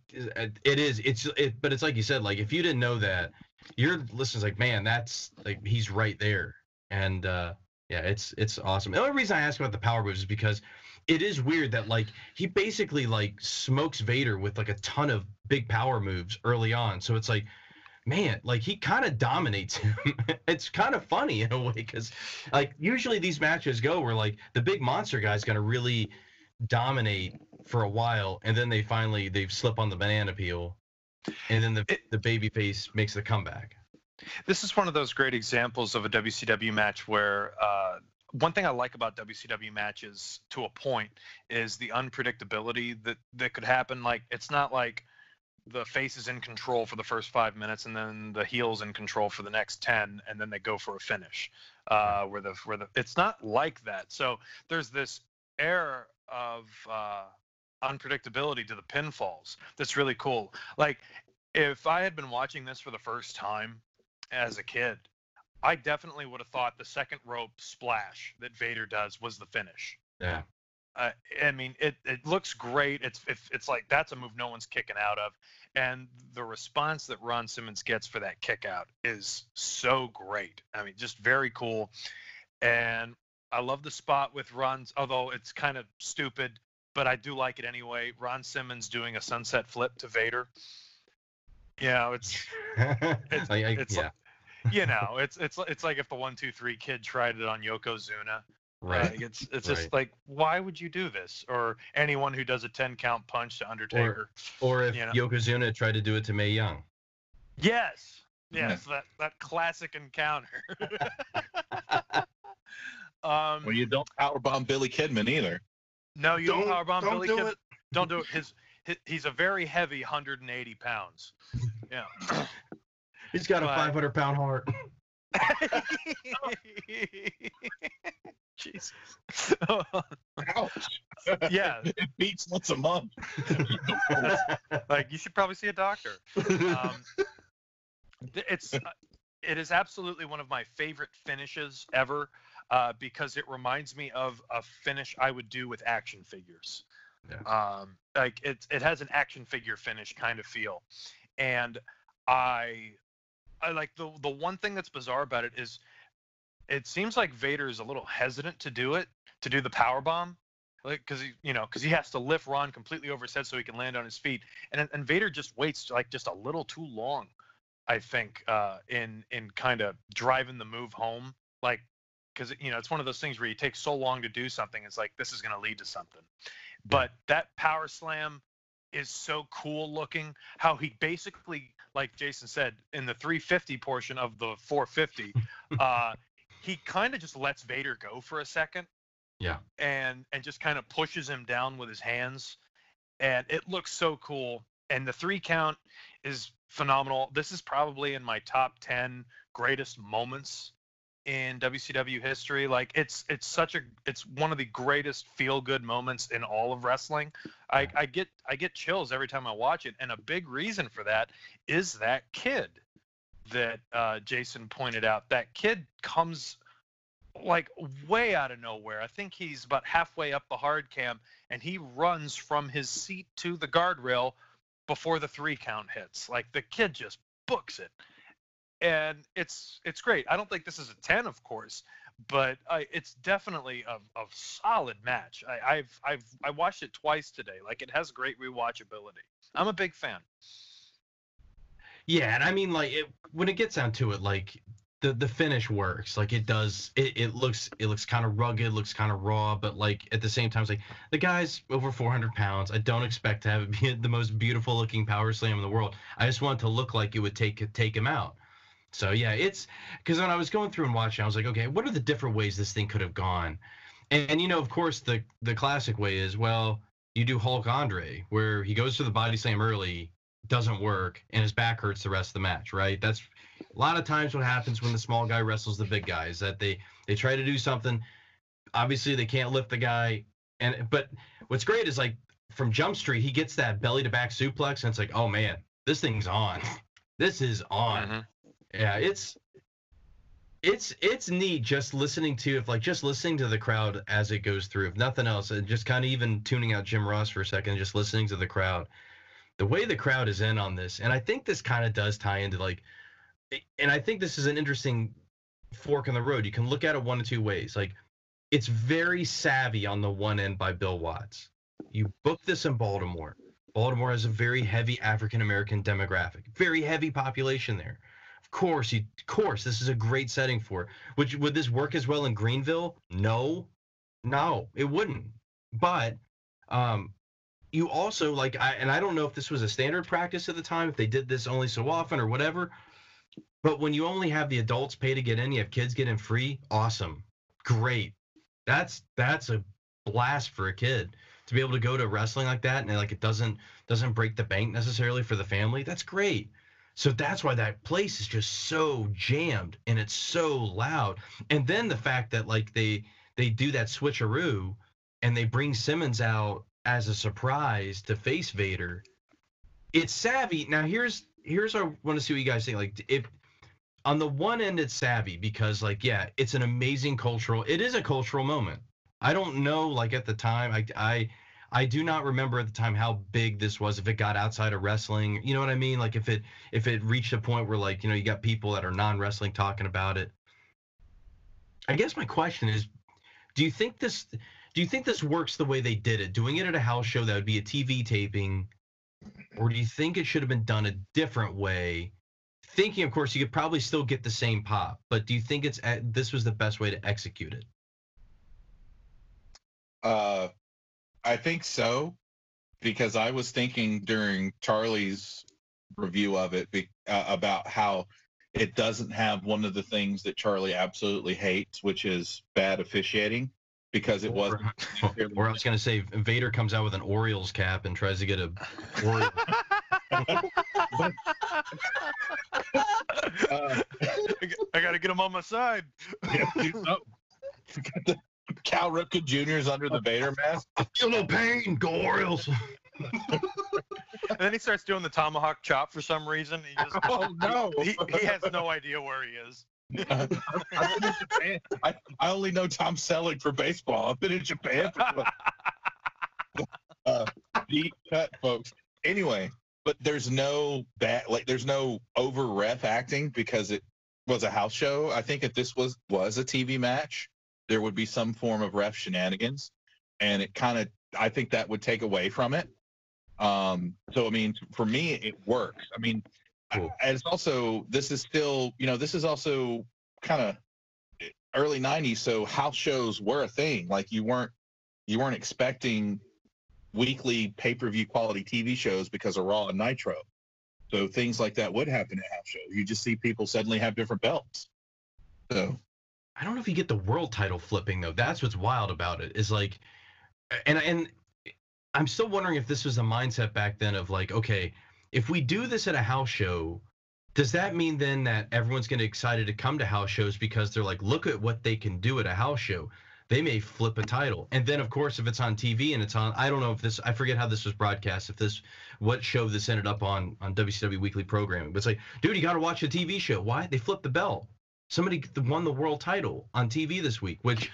it is, it's it, but it's like you said, like if you didn't know that, your listeners like, man, that's like he's right there, and uh yeah, it's it's awesome. The only reason I ask about the power moves is because it is weird that like he basically like smokes Vader with like a ton of big power moves early on, so it's like man, like he kind of dominates him. it's kind of funny in a way because, like, usually these matches go where like the big monster guy's gonna really dominate for a while, and then they finally they slip on the banana peel, and then the the baby face makes the comeback. this is one of those great examples of a WCW match where uh, one thing I like about WCW matches to a point is the unpredictability that that could happen. Like it's not like the face is in control for the first five minutes and then the heel's in control for the next ten and then they go for a finish. Uh, where the where the it's not like that. So there's this air of uh, unpredictability to the pinfalls that's really cool. Like if I had been watching this for the first time as a kid, I definitely would have thought the second rope splash that Vader does was the finish. Yeah, Uh, I mean, it, it looks great. It's if it's like that's a move no one's kicking out of, and the response that Ron Simmons gets for that kick out is so great. I mean, just very cool. And I love the spot with Ron's, although it's kind of stupid, but I do like it anyway. Ron Simmons doing a sunset flip to Vader. You know, it's I, I, it's yeah, you know, it's it's it's like if the one two three kid tried it on Yokozuna. Right. Like, it's it's just Right. like why would you do this? Or anyone who does a ten count punch to Undertaker. Or if you know. Yokozuna tried to do it to Mae Young. yes. Yeah. Yes, that that classic encounter. um Well, you don't powerbomb Billy Kidman either. no, you don't, powerbomb don't Billy do Kid- it. Don't do it. His, his he's a very heavy 180 pounds. Yeah. He's got a 500 pound heart. Jesus. Ouch. yeah, it beats once a month. like you should probably see a doctor. Um, it's uh, it is absolutely one of my favorite finishes ever uh, because it reminds me of a finish I would do with action figures. Um, like it it has an action figure finish kind of feel, and I I like the the one thing that's bizarre about it is it seems like Vader is a little hesitant to do it to do the power bomb like because he you know because he has to lift Ron completely over his head so he can land on his feet and and Vader just waits like just a little too long I think uh in in kind of driving the move home like because you know it's one of those things where you take so long to do something it's like this is going to lead to something. But that power slam is so cool looking how he basically like Jason said in the 350 portion of the 450 uh he kind of just lets Vader go for a second Yeah. and and just kind of pushes him down with his hands and it looks so cool. And the three count is phenomenal. This is probably in my top ten greatest moments in WCW history. Like it's it's such a it's one of the greatest feel good moments in all of wrestling. I, I get I get chills every time I watch it, and a big reason for that is that kid that uh, Jason pointed out. That kid comes like way out of nowhere. I think he's about halfway up the hard cam, and he runs from his seat to the guardrail before the three count hits. Like the kid just books it and it's it's great. I don't think this is a ten, of course, but it's definitely a, a solid match. I, I've I've I watched it twice today. Like it has great rewatchability. I'm a big fan. Yeah, and I mean, like it, when it gets down to it, like the the finish works. Like it does. It, it looks it looks kind of rugged, looks kind of raw, but like at the same time, it's like the guy's over 400 pounds. I don't expect to have it be the most beautiful looking power slam in the world. I just want it to look like it would take take him out. So yeah, it's because when I was going through and watching, I was like, okay, what are the different ways this thing could have gone? And, and you know, of course, the the classic way is well, you do Hulk Andre, where he goes to the body slam early, doesn't work, and his back hurts the rest of the match, right? That's a lot of times what happens when the small guy wrestles the big guy is that they they try to do something. Obviously, they can't lift the guy, and but what's great is like from Jump Street, he gets that belly to back suplex, and it's like, oh man, this thing's on. This is on. Mm-hmm yeah, it's it's it's neat just listening to if like just listening to the crowd as it goes through if nothing else and just kind of even tuning out jim ross for a second just listening to the crowd the way the crowd is in on this and i think this kind of does tie into like and i think this is an interesting fork in the road you can look at it one of two ways like it's very savvy on the one end by bill watts you book this in baltimore baltimore has a very heavy african american demographic very heavy population there Of course, you, of course, this is a great setting for. It. Would would this work as well in Greenville? No, no, it wouldn't. But um, you also like, I, and I don't know if this was a standard practice at the time, if they did this only so often or whatever. But when you only have the adults pay to get in, you have kids get in free. Awesome, great. That's that's a blast for a kid to be able to go to wrestling like that and like it doesn't doesn't break the bank necessarily for the family. That's great. So that's why that place is just so jammed and it's so loud. And then the fact that like they they do that switcheroo and they bring Simmons out as a surprise to face Vader. It's savvy. Now here's here's I want to see what you guys think. Like if on the one end it's savvy because like yeah, it's an amazing cultural. It is a cultural moment. I don't know like at the time I I I do not remember at the time how big this was. If it got outside of wrestling, you know what I mean? Like if it if it reached a point where like you know you got people that are non wrestling talking about it. I guess my question is, do you think this do you think this works the way they did it? Doing it at a house show that would be a TV taping, or do you think it should have been done a different way? Thinking, of course, you could probably still get the same pop, but do you think it's this was the best way to execute it? Uh, I think so, because I was thinking during Charlie's review of it be, uh, about how it doesn't have one of the things that Charlie absolutely hates, which is bad officiating, because it wasn't. Or I was going to say Vader comes out with an Orioles cap and tries to get a Orioles. uh, I got to get him on my side. Yeah, Cal Ripken Jr. is under the Vader mask. I feel no pain. Go Orioles. and then he starts doing the tomahawk chop for some reason. He just, oh no! He, he has no idea where he is. I've been in Japan. I, I only know Tom Selleck for baseball. I've been in Japan for uh, deep cut, folks. Anyway, but there's no bad like there's no over ref acting because it was a house show. I think if this was was a TV match, there would be some form of ref shenanigans, and it kind of I think that would take away from it. Um, so I mean, for me, it works. I mean, cool. It's also this is still you know this is also kind of eh, early '90s, so house shows were a thing. Like you weren't you weren't expecting weekly pay-per-view quality TV shows because of Raw and Nitro. So things like that would happen at house shows. You just see people suddenly have different belts. So I don't know if you get the world title flipping though. That's what's wild about it. Is like, and and eh, I'm still wondering if this was a mindset back then of like, okay, if we do this at a house show, does that mean then that everyone's going to excited to come to house shows because they're like, look at what they can do at a house show? They may flip a title, and then of course, if it's on TV and it's on, I don't know if this, I forget how this was broadcast. If this, what show this ended up on on WCW weekly programming, but it's like, dude, you got to watch the TV show. Why? They flipped the bell. Somebody won the world title on TV this week, which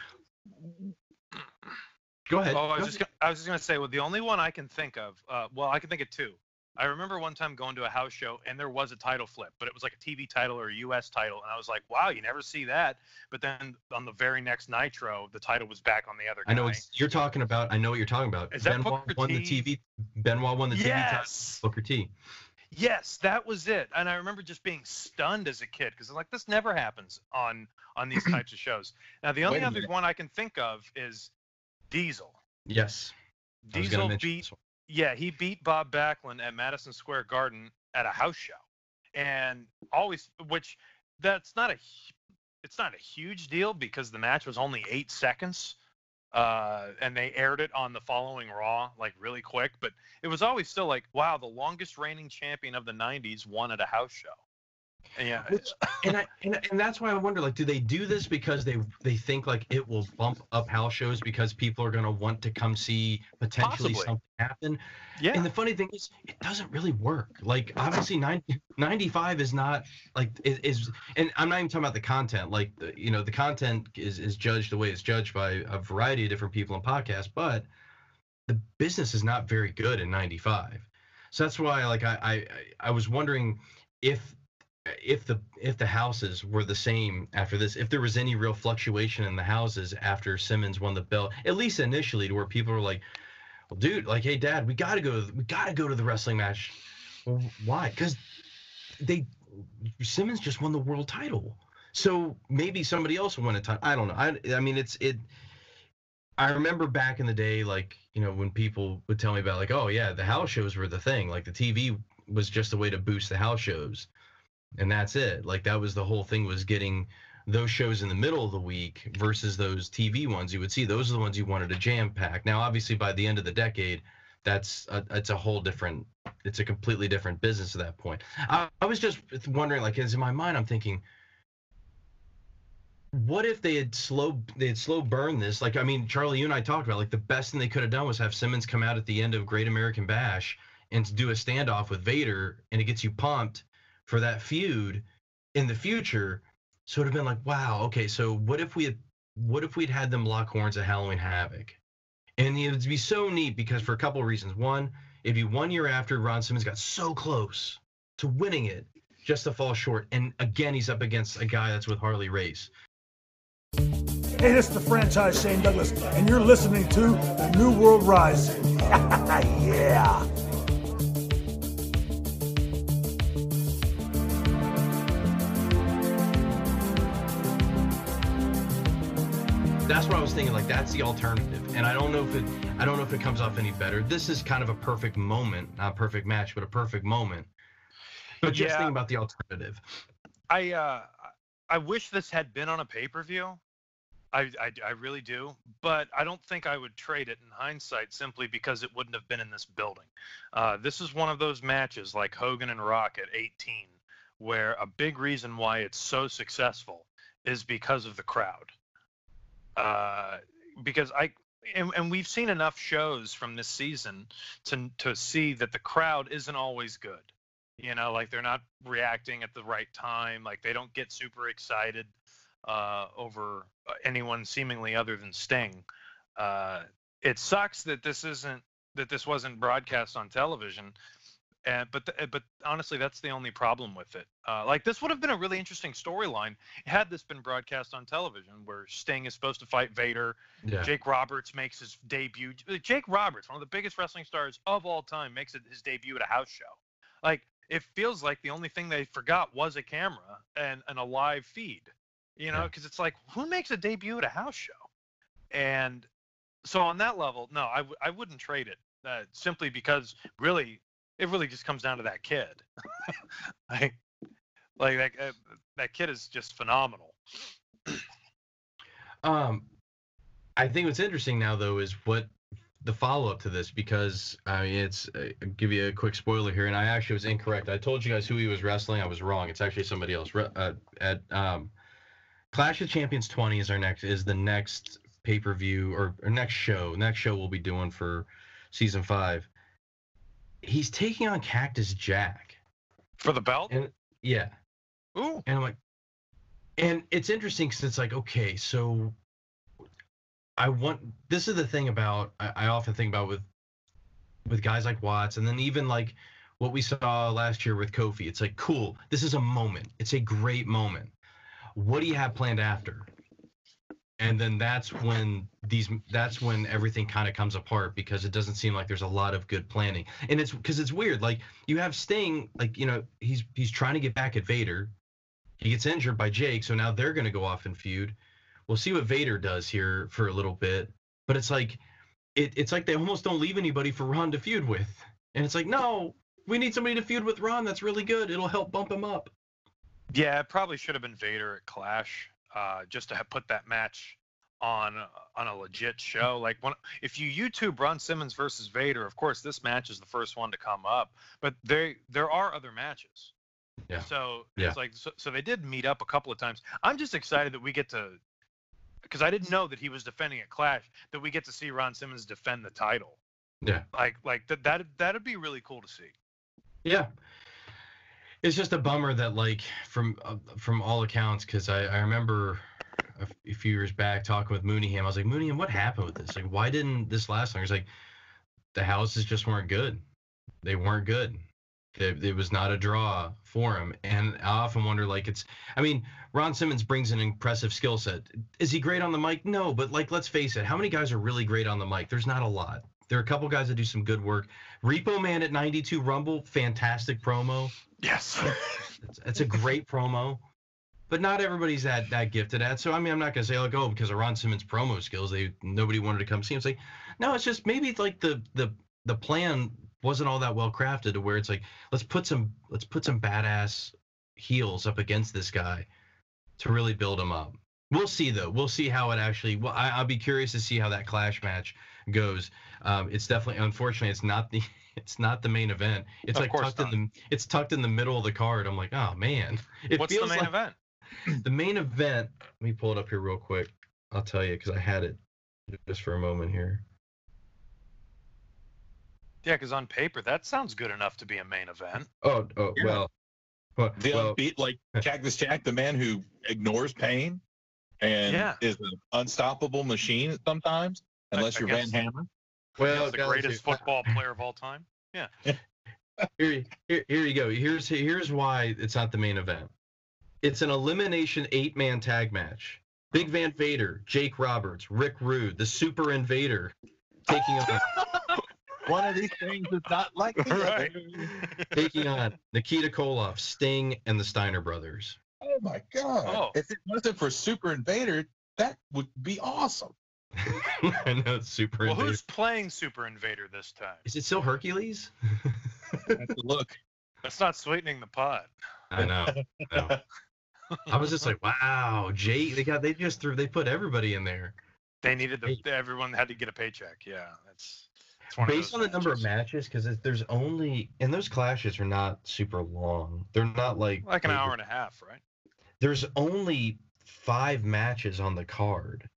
Go ahead. Oh, I was Go just gonna, I was just gonna say, well, the only one I can think of, uh, well, I can think of two. I remember one time going to a house show and there was a title flip, but it was like a TV title or a US title, and I was like, wow, you never see that. But then on the very next Nitro, the title was back on the other guy. I know what you're talking about. I know what you're talking about. Is that Benoit Booker won the T? TV. Benoit won the TV title. yes. Booker T. Yes, that was it. And I remember just being stunned as a kid because I'm like, this never happens on on these types of shows. Now, the only other minute. one I can think of is Diesel. Yes. I was gonna Diesel beat. Yeah, he beat Bob Backlund at Madison Square Garden at a house show, and always, which that's not a, it's not a huge deal because the match was only eight seconds, uh, and they aired it on the following Raw like really quick. But it was always still like, wow, the longest reigning champion of the '90s won at a house show. And yeah, Which, and I and, and that's why I wonder like do they do this because they they think like it will bump up house shows because people are going to want to come see potentially Possibly. something happen? Yeah, and the funny thing is it doesn't really work. Like obviously 90, 95 is not like is, is and i'm not even talking about the content like the, you know the content is is judged the way it's judged by a variety of different people in podcasts but the business is not very good in 95 so that's why like i i, I was wondering if if the if the houses were the same after this if there was any real fluctuation in the houses after simmons won the belt at least initially to where people were like well, dude, like, hey, dad, we gotta go. We gotta go to the wrestling match. Well, why? Because they Simmons just won the world title, so maybe somebody else will win a title. I don't know. I, I mean, it's it. I remember back in the day, like you know, when people would tell me about like, oh yeah, the house shows were the thing. Like the TV was just a way to boost the house shows, and that's it. Like that was the whole thing was getting those shows in the middle of the week versus those TV ones you would see. Those are the ones you wanted to jam pack. Now, obviously, by the end of the decade, that's a, it's a whole different, it's a completely different business at that point. I, I was just wondering, like, as in my mind, I'm thinking, what if they had slow they had slow burn this? Like, I mean, Charlie, you and I talked about like the best thing they could have done was have Simmons come out at the end of Great American Bash and do a standoff with Vader, and it gets you pumped for that feud in the future. So it'd have been like, wow, okay, so what if we had what if we'd had them lock horns at Halloween Havoc? And it would be so neat because for a couple of reasons. One, it'd be one year after Ron Simmons got so close to winning it, just to fall short. And again, he's up against a guy that's with Harley Race. Hey, this is the franchise Shane Douglas, and you're listening to the New World Rising. yeah. That's what I was thinking. Like that's the alternative, and I don't know if it. I don't know if it comes off any better. This is kind of a perfect moment, not a perfect match, but a perfect moment. But just Yeah. think about the alternative. I uh, I wish this had been on a pay per view. I, I I really do, but I don't think I would trade it in hindsight simply because it wouldn't have been in this building. Uh, this is one of those matches like Hogan and Rock at 18, where a big reason why it's so successful is because of the crowd. Uh, because I and, and we've seen enough shows from this season to to see that the crowd isn't always good. You know like they're not reacting at the right time like they don't get super excited uh, over anyone seemingly other than sting. Uh, it sucks that this isn't that this wasn't broadcast on television and but th- but honestly that's the only problem with it uh, like this would have been a really interesting storyline had this been broadcast on television where sting is supposed to fight vader Yeah. Jake Roberts makes his debut. Jake Roberts, one of the biggest wrestling stars of all time, makes it his debut at a house show. Like it feels like the only thing they forgot was a camera and, and a live feed. You know, Yeah. because it's like who makes a debut at a house show? And so on that level, no, I w- I wouldn't trade it uh, simply because really it really just comes down to that kid. like like that uh, that kid is just phenomenal. Um, I think what's interesting now though is what the follow up to this because I mean it's uh, give you a quick spoiler here, and I actually was incorrect. I told you guys who he was wrestling. I was wrong. It's actually somebody else. Uh, at um, Clash of Champions 20 is our next is the next pay per view or, or next show. Next show we'll be doing for season five. He's taking on Cactus Jack. For the belt? And yeah, Ooh. and I'm like, and it's interesting because it's like, okay, so I want. This is the thing about I, I often think about with with guys like Watts, and then even like what we saw last year with Kofi. It's like, cool. This is a moment. It's a great moment. What do you have planned after? And then that's when these that's when everything kind of comes apart because it doesn't seem like there's a lot of good planning. And it's because it's weird. Like you have Sting, like you know, he's he's trying to get back at Vader. He gets injured by Jake, so now they're gonna go off and feud. We'll see what Vader does here for a little bit. But it's like it, it's like they almost don't leave anybody for Ron to feud with. And it's like, no, we need somebody to feud with Ron that's really good. It'll help bump him up. Yeah, it probably should have been Vader at Clash, uh, just to have put that match on on a legit show. Like when if you YouTube Ron Simmons versus Vader, of course this match is the first one to come up, but there there are other matches. Yeah. So Yeah. it's like so, so they did meet up a couple of times. I'm just excited that we get to because I didn't know that he was defending at Clash that we get to see Ron Simmons defend the title. Yeah. Like like that that that'd be really cool to see. Yeah. It's just a bummer that like from uh, from all accounts because I, I remember a, few years back talking with Mooneyham. I was like, Mooneyham, what happened with this? Like, why didn't this last long? He's like, the houses just weren't good. They weren't good. It, it was not a draw for him. And I often wonder, like, it's. I mean, Ron Simmons brings an impressive skill set. Is he great on the mic? No, but like, let's face it. How many guys are really great on the mic? There's not a lot. There are a couple guys that do some good work. Repo Man at 92 Rumble, fantastic promo. Yes. It's, it's a great promo, but not everybody's that that gifted at. So I mean, I'm not gonna say like, oh, because of Ron Simmons' promo skills, they nobody wanted to come see him. It's like, no, it's just maybe it's like the the the plan wasn't all that well crafted to where it's like, let's put some let's put some badass heels up against this guy to really build him up. We'll see though. We'll see how it actually. Well, I, I'll be curious to see how that clash match goes. Um, it's definitely, unfortunately, it's not the it's not the main event. It's Of like course tucked in the it's tucked in the middle of the card. I'm like, oh man. It What's the main like event? the main event. Let me pull it up here real quick. I'll tell you because I had it just for a moment here. Yeah, because on paper that sounds good enough to be a main event. Oh, oh Yeah. well. Well, The well, unbeat like Cactus Jack, the man who ignores pain and Yeah. is an unstoppable machine sometimes, unless you're Van Hammer. well, He's the greatest here- football player of all time. Yeah. here, here, here you go. Here's here's why it's not the main event. It's an elimination eight man tag match. Big Van Vader, Jake Roberts, Rick Rude, the Super Invader, taking on One of these things is not like the Right. taking on Nikita Koloff, Sting, and the Steiner brothers. Oh my god! Oh. If it wasn't for Super Invader, that would be awesome. I know it's Super Well, Invader. who's playing Super Invader this time? Is it still Hercules? Look. That's not sweetening the pot. I know. I. I was just like, wow, Jay. They got they just threw they put everybody in there. They needed the everyone had to get a paycheck. Yeah, that's it's Based on the number of matches. matches, because there's only and those clashes are not super long. They're not like like an hour and a half, right? There's only five matches on the card,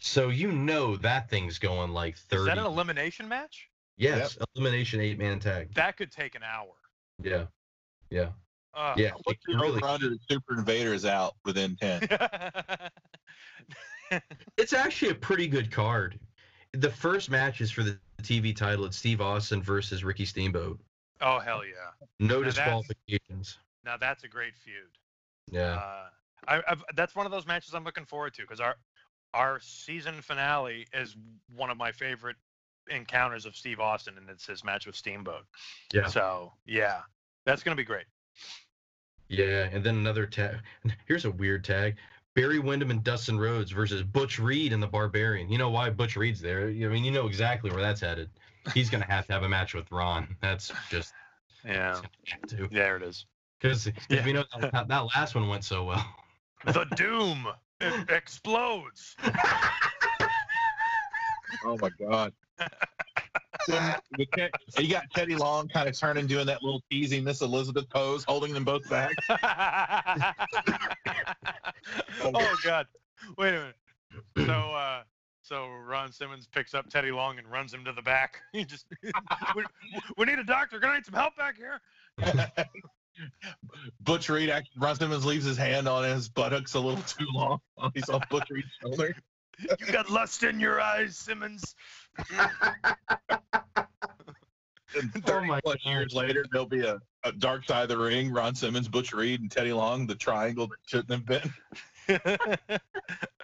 so you know that thing's going like 30. Is that an elimination match? yes, elimination eight man tag. That could take an hour. Yeah, yeah, Uh, yeah. What's it your really- over under that Super Invader is out within ten? It's actually a pretty good card. The first match is for the TV title. It's Steve Austin versus Ricky Steamboat. oh hell yeah! No that's- disqualifications. Now that's a great feud. Yeah. Uh, I, I've, that's one of those matches I'm looking forward to because our season finale is one of my favorite encounters of Steve Austin, and it's his match with Steamboat. Yeah. So yeah, that's gonna be great. Yeah, and then another tag. Here's a weird tag: Barry Windham and Dustin Rhodes versus Butch Reed and the Barbarian. You know why Butch Reed's there? I mean, you know exactly where that's headed. He's gonna have to have a match with Ron. That's just Yeah, there it is. because Yeah. we know that, that last one went so well. The Doom it explodes. oh my god! you got Teddy Long kind of turning, doing that little teasing Miss Elizabeth pose, holding them both back. oh God! Wait a minute. So, uh, so Ron Simmons picks up Teddy Long and runs him to the back. He just, we, we need a doctor. Can I need some help back here? Butch Reed actually, Ron Simmons leaves his hand on his buttocks a little too long. while He's off Butch Reed's shoulder. You got lust in your eyes, Simmons. And Oh 30 my plus God. years later, there'll be a, a dark side of the ring. Ron Simmons, Butch Reed, and Teddy Long, the triangle that shouldn't have been.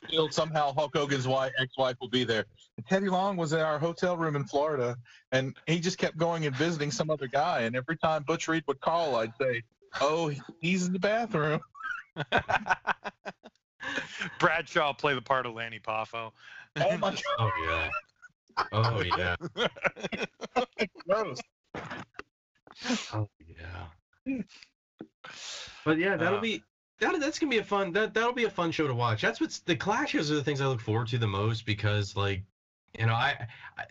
Still, somehow Hulk Hogan's wife, ex-wife will be there. And Teddy Long was in our hotel room in Florida, and he just kept going and visiting some other guy. And every time Butch Reed would call, I'd say, "Oh, he's in the bathroom." Bradshaw play the part of Lanny Poffo. Oh my god! Oh yeah. Oh yeah. gross. Oh yeah. But yeah, that'll Uh. be that. That's gonna be a fun. That that'll be a fun show to watch. That's what's the clashes are the things I look forward to the most because like, you know, I, I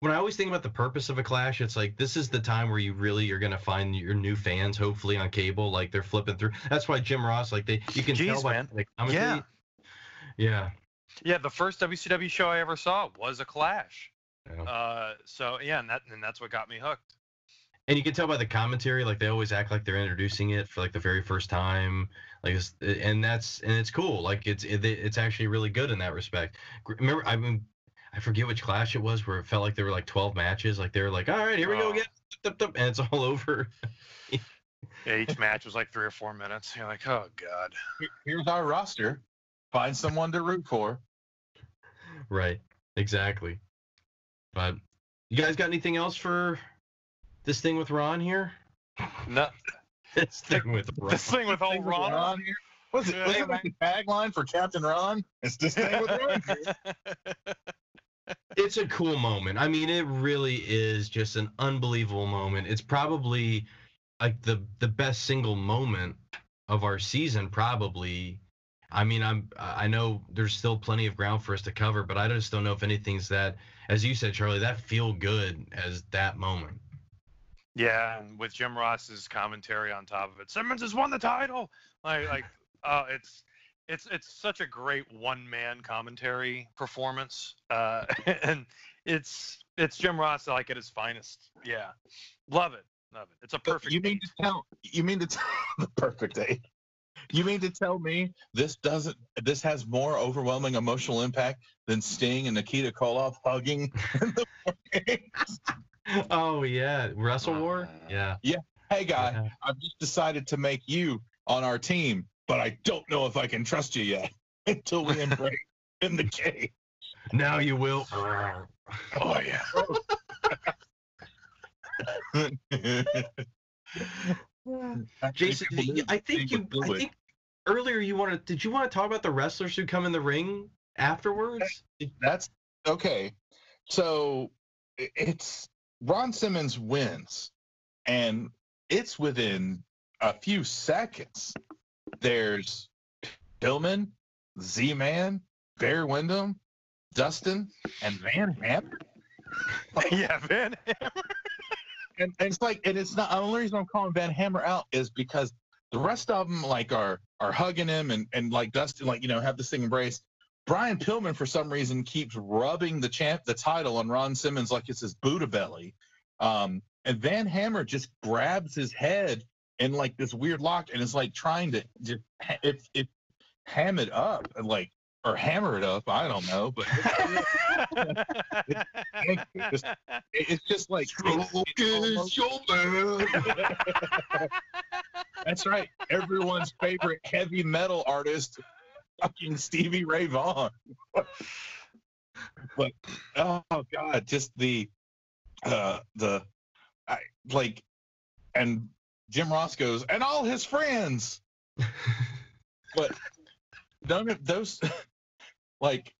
when I always think about the purpose of a clash, it's like this is the time where you really you're gonna find your new fans, hopefully on cable, like they're flipping through. That's why Jim Ross, like they, you can Jeez, tell by man. commentary. Yeah. Yeah. Yeah, the first WCW show I ever saw was a Clash. yeah. Uh, so yeah, and that and that's what got me hooked. and you can tell by the commentary like they always act like they're introducing it for like the very first time like it's, uh, and that's and it's cool like it's it, it's actually really good in that respect remember i mean i forget which clash it was where it felt like there were like 12 matches like they were like all right here we go again Tup, tup, and it's all over Yeah, each match was like three or four minutes. You're like, oh god. Here's our roster. Find someone to root for. right exactly but you guys got anything else for this thing with ron here No, this thing with ron this thing with old Ron. Ron here. What's it? Was it like the tagline for Captain Ron? It's this thing with Ron. it's a cool moment. I mean, it really is just an unbelievable moment. It's probably like the the best single moment of our season, probably. I mean, I'm I know there's still plenty of ground for us to cover, but I just don't know if anything's that, as you said, Charlie, that feel good as that moment. Yeah, and with Jim Ross's commentary on top of it, Simmons has won the title. Like, like, uh, it's it's it's such a great one man commentary performance, uh, and it's it's Jim Ross like at his finest. Yeah, love it, love it. It's a perfect. You mean eight. to tell? You mean to tell the perfect eight? You mean to tell me this doesn't? This has more overwhelming emotional impact than Sting and Nikita Koloff hugging in the? Oh yeah, Wrestle uh, War. Yeah. Yeah. Hey guy, Yeah. I've just decided to make you on our team, but I don't know if I can trust you yet until we embrace in the cage. Now you will. Oh yeah. Jason, I think you. I think earlier you wanted. Did you want to talk about the wrestlers who come in the ring afterwards? That's okay. So it's Ron Simmons wins, and it's within a few seconds. There's Pillman, Z Man, Barry Windham, Dustin, and Van Hammer. yeah, Van. And, and it's like, and it's not the only reason I'm calling Van Hammer out is because the rest of them like are are hugging him and and like Dustin like you know have this thing embraced. Brian Pillman for some reason keeps rubbing the champ the title on Ron Simmons like it's his Buddha belly, um, and Van Hammer just grabs his head in like this weird lock and is like trying to just it it ham it up and like or hammer it up I don't know but it's, it's just like it's almost- That's right. Everyone's favorite heavy metal artist, fucking Stevie Ray Vaughan. but oh god, just the uh the I like and Jim Ross goes, and all his friends. But none of those like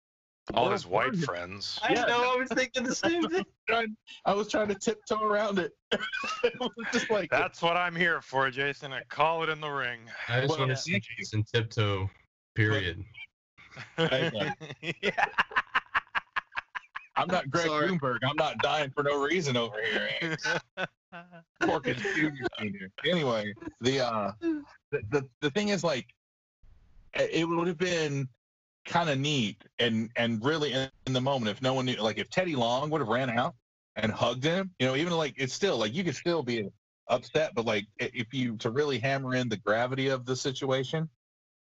All his white are you- friends. I Yeah. know. I was thinking the same thing. trying- I was trying to tiptoe around it. it just like That's what I'm here for, Jason. I call it in the ring. I just Well, want to see Jason tiptoe. Period. Yeah. I'm not Greg Sorry. Bloomberg. I'm not dying for no reason over here. Porkins Jr. Anyway, the uh, the, the the thing is like, it it would have been kind of neat and and really in, in the moment if no one knew, like if Teddy Long would have ran out and hugged him, you know, even like it's still like you could still be upset, but like if you to really hammer in the gravity of the situation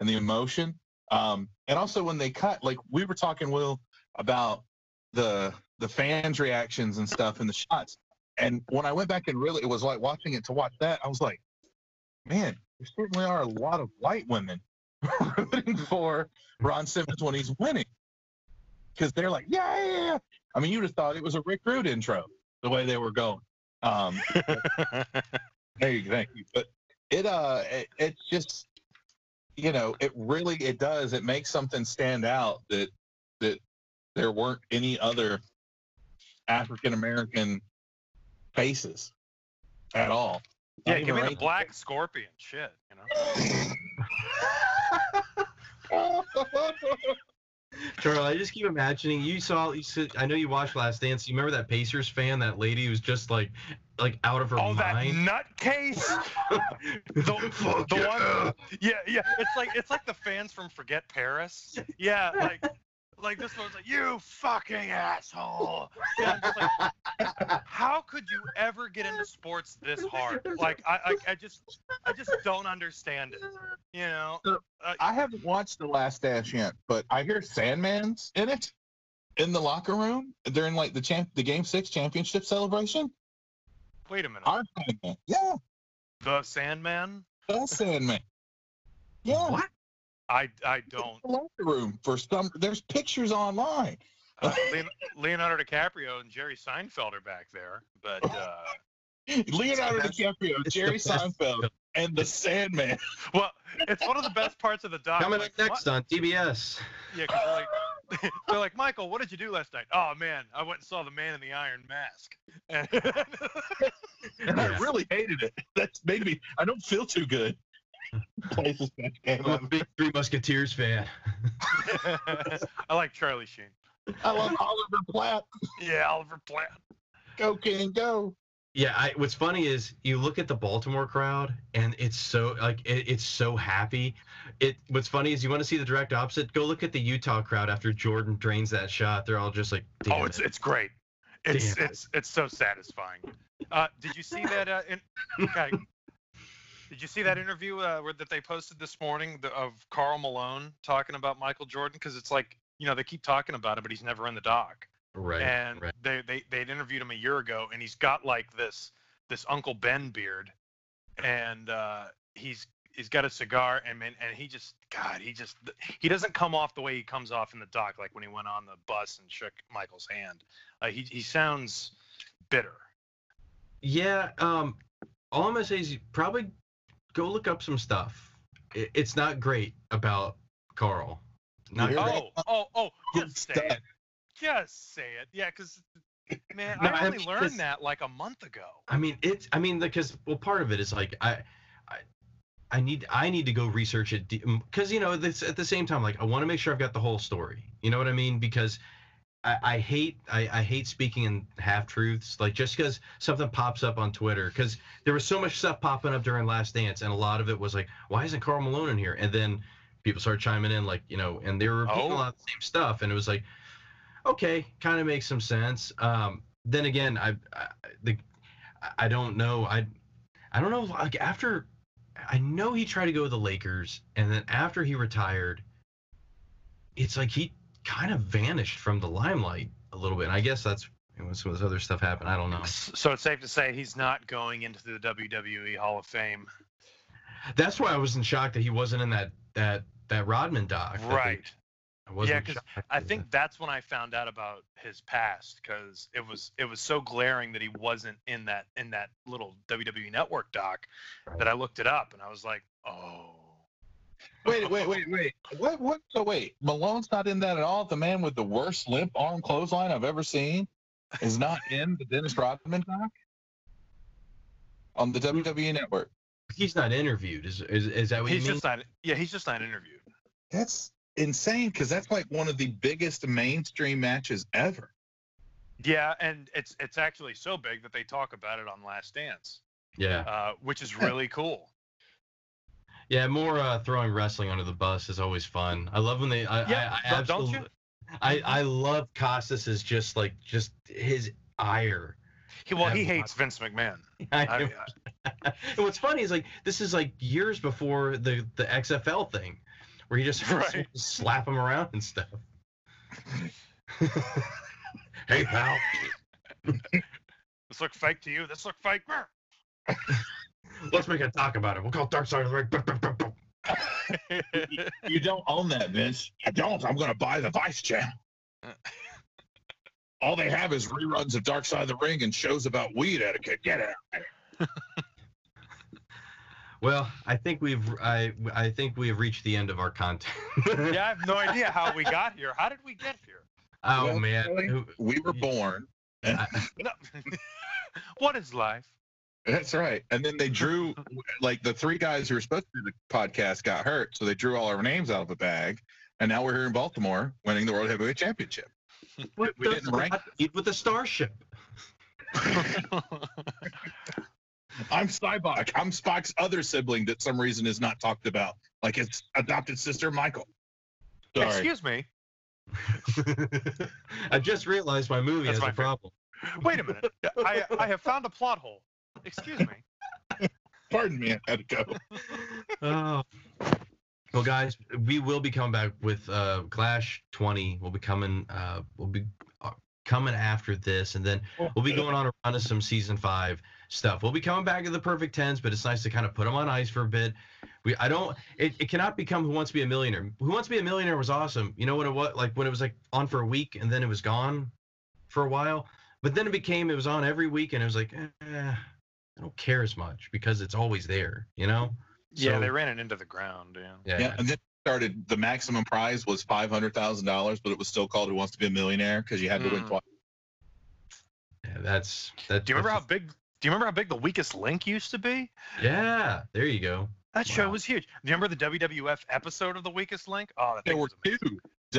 and the emotion, um, and also when they cut, like we were talking, Will, about the the fans' reactions and stuff and the shots. And when I went back and really, it was like watching it to watch that. I was like, man, there certainly are a lot of white women rooting for Ron Simmons when he's winning, because they're like, yeah, yeah, yeah. I mean, you'd have thought it was a Rick Rude intro the way they were going. Um, there you, thank you. But it, uh, it, it's just, you know, it really, it does. It makes something stand out that that there weren't any other African American faces at all. yeah, give me the race- black scorpion. Shit, you know. Charlie, I just keep imagining you saw. You said, I know you watched Last Dance. You remember that Pacers fan, that lady who's just like, like out of her Oh, that mind. nutcase! the, the one, yeah, yeah. It's like it's like the fans from Forget Paris. Yeah, like like this one's like you fucking asshole. Yeah, I'm just like, how could you ever get into sports this hard? Like I, I, I just I just don't understand it. You know? Uh, I haven't watched The Last Dance yet, but I hear Sandman's in it in the locker room during like the champ the game six championship celebration. wait a minute. Our Sandman. Yeah, The Sandman? the Sandman. Yeah. What? I I don't. The locker room for some there's pictures online. Uh, Leonardo DiCaprio and Jerry Seinfeld are back there, but uh, Leonardo DiCaprio, Jerry best Seinfeld, and the Sandman. well, it's one of the best parts of the doc. Coming like, up next on TBS. Yeah, 'cause they're like, they're like, Michael, what did you do last night? Oh man, I went and saw the Man in the Iron Mask. And And I really hated it. That's made me I don't feel too good. Places that came I'm a big Three Musketeers fan. I like Charlie Sheen. I love Oliver Platt. Yeah, Oliver Platt. Go King go. Yeah, I, what's funny is you look at the Baltimore crowd and it's so like it, it's so happy. It what's funny is you want to see the direct opposite. Go look at the Utah crowd after Jordan drains that shot. They're all just like, Damn oh, it's it. it's great. It's Damn it. it's it's so satisfying. Uh, did you see that? Uh, in, okay. Did you see that interview uh, where, that they posted this morning the, of Karl Malone talking about Michael Jordan? Because it's like you know they keep talking about it, but he's never in the doc. right. and right. they they they'd interviewed him a year ago, and he's got like this this Uncle Ben beard, and uh, he's he's got a cigar, and man, and he just God, he just he doesn't come off the way he comes off in the doc, like when he went on the bus and shook Michael's hand. Uh, he he sounds bitter. Yeah. Um. All I'm gonna say is probably go look up some stuff. It, it's not great about Karl. Not You're great. Oh oh oh, Good just say stuff. it, just say it, yeah, because. Man, No, I I only mean, learned 'cause- that like a month ago. I mean, it's. I mean, because well, part of it is like I, I, I need I need to go research it because you know this at the same time like I want to make sure I've got the whole story. You know what I mean? Because I, I hate I, I hate speaking in half truths. Like just because something pops up on Twitter, because there was so much stuff popping up during Last Dance, and a lot of it was like, why isn't Karl Malone in here? And then people started chiming in like you know, and they were repeating Oh. a lot of the same stuff, and it was like, okay, kind of makes some sense. Um, then again, I, I the I don't know. I I don't know. Like after, I know he tried to go with the Lakers, and then after he retired, it's like he kind of vanished from the limelight a little bit. And I guess that's when some of this other stuff happened. I don't know. So it's safe to say he's not going into the WWE Hall of Fame. That's why I wasn't shocked that he wasn't in that that that Rodman doc. that they- Right. I wasn't Yeah, 'cause shocked I think that's when I found out about his past because it was it was so glaring that he wasn't in that in that little WWE Network doc Right. that I looked it up and I was like, oh. Wait, wait, wait, wait. What? What? So wait, Malone's not in that at all. The man with the worst limp arm clothesline I've ever seen is not in the Dennis Rodman doc on the WWE Network. he's not interviewed. Is is, is that what He's you mean? just not. Yeah, he's just not interviewed. That's insane because that's like one of the biggest mainstream matches ever. Yeah, and it's it's actually so big that they talk about it on Last Dance, Yeah. uh, which is really cool. Yeah, more uh, throwing wrestling under the bus is always fun. I love when they. I, Yeah, I, I don't- don't you? absolutely- I I love Costas is just like just his ire. He, well, he hates Vince McMahon. I, I, and what's funny is like this is like years before the the XFL thing, where he just Right. slap him around and stuff. hey pal, this look fake to you. This look fake. Let's make a talk about it. We'll call Dark Side of the Ring. You don't own that, Vince. I don't. I'm going to buy the Vice channel. All they have is reruns of Dark Side of the Ring and shows about weed etiquette. Get it. Well, I think we've I I think we have reached the end of our content. yeah, I have no idea how we got here. How did we get here? Oh Well, man. Charlie, We were born. No. what is life? That's right. And then they drew, like, the three guys who were supposed to do the podcast got hurt. So they drew all our names out of a bag. And now we're here in Baltimore winning the World Heavyweight Championship. What we didn't rank eat with a starship. I'm Sybok. I'm Spock's other sibling that some reason is not talked about, like his adopted sister, Michael. Sorry. Excuse me. I just realized my movie That's has my a favorite. problem. Wait a minute. I I have found a plot hole. Excuse me. Pardon me. I had to go. Oh. Well, guys, we will be coming back with uh, Clash 20. We'll be coming. Uh, we'll be uh, coming after this, and then we'll be going on a run of some season five stuff. We'll be coming back to the perfect tens, but it's nice to kind of put them on ice for a bit. We, I don't. It, it cannot become Who Wants to Be a Millionaire. Who Wants to Be a Millionaire was awesome. You know what it was like when it was like on for a week and then it was gone for a while. But then it became it was on every week and it was like, eh, I don't care as much because it's always there. You know. Yeah, So- they ran it into the ground. Yeah. Yeah. Yeah. And then started the maximum prize was five hundred thousand dollars, but it was still called Who Wants to Be a Millionaire because you had to win Mm. twice. Yeah, that's that. Do you remember how big? Do you remember how big the weakest link used to be? Yeah, there you go. That show Wow. was huge. Do you remember the WWF episode of the weakest link? Oh, that There thing were was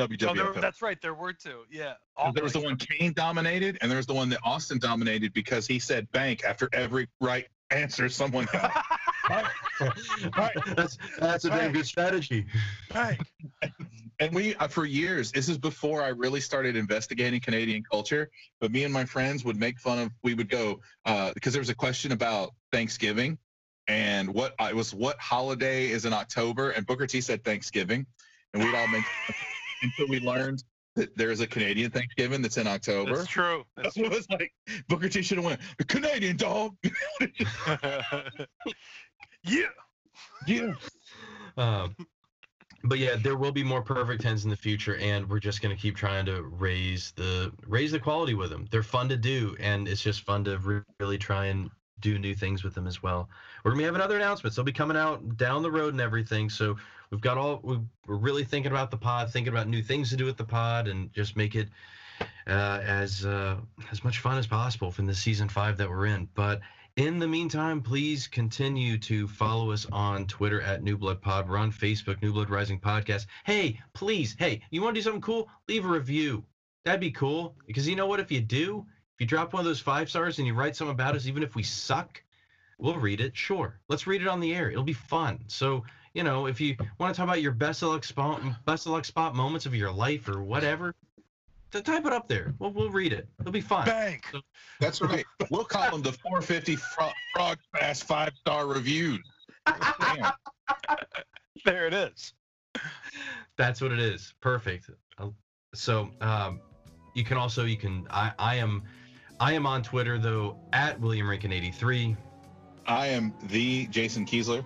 amazing. two Oh, there, that's right. There were two. Yeah. there was the one Kane dominated, and there was the one that Austin dominated because he said bank after every right answer someone got. Right. That's that's a damn good strategy. Right. and we uh, for years this is before i really started investigating canadian culture but me and my friends would make fun of we would go uh, because there was a question about thanksgiving and what uh, it was what holiday is in october and booker t said thanksgiving and we'd all make until we learned that there is a canadian thanksgiving that's in october That's true. That's that's what it was like booker t should have went canadian dog yeah. yeah Um, but yeah, there will be more perfect tens in the future, and we're just gonna keep trying to raise the raise the quality with them. They're fun to do, and it's just fun to re- really try and do new things with them as well. We're gonna be having other announcements. They'll be coming out down the road and everything. So we've got all we we're really thinking about the pod, thinking about new things to do with the pod, and just make it uh, as uh, as much fun as possible from the season five that we're in. But in the meantime, please continue to follow us on Twitter at New Blood Pod. We're on Facebook, New Blood Rising Podcast. Hey, please, hey, you want to do something cool? Leave a review. That'd be cool. Because you know what? If you do, if you drop one of those five stars and you write something about us, even if we suck, we'll read it. Sure. Let's read it on the air. It'll be fun. So, you know, if you want to talk about your best of luck spot, best of luck spot moments of your life or whatever, to type it up there. We'll, we'll read it. It'll be fun. Bank. that's right we'll call them the 450 Fro- frog fast five star reviews There it is. That's what it is. Perfect. Uh, So um, you can also you can I I am I am on Twitter though at William Rankin 83. I am the Jason Kiesler.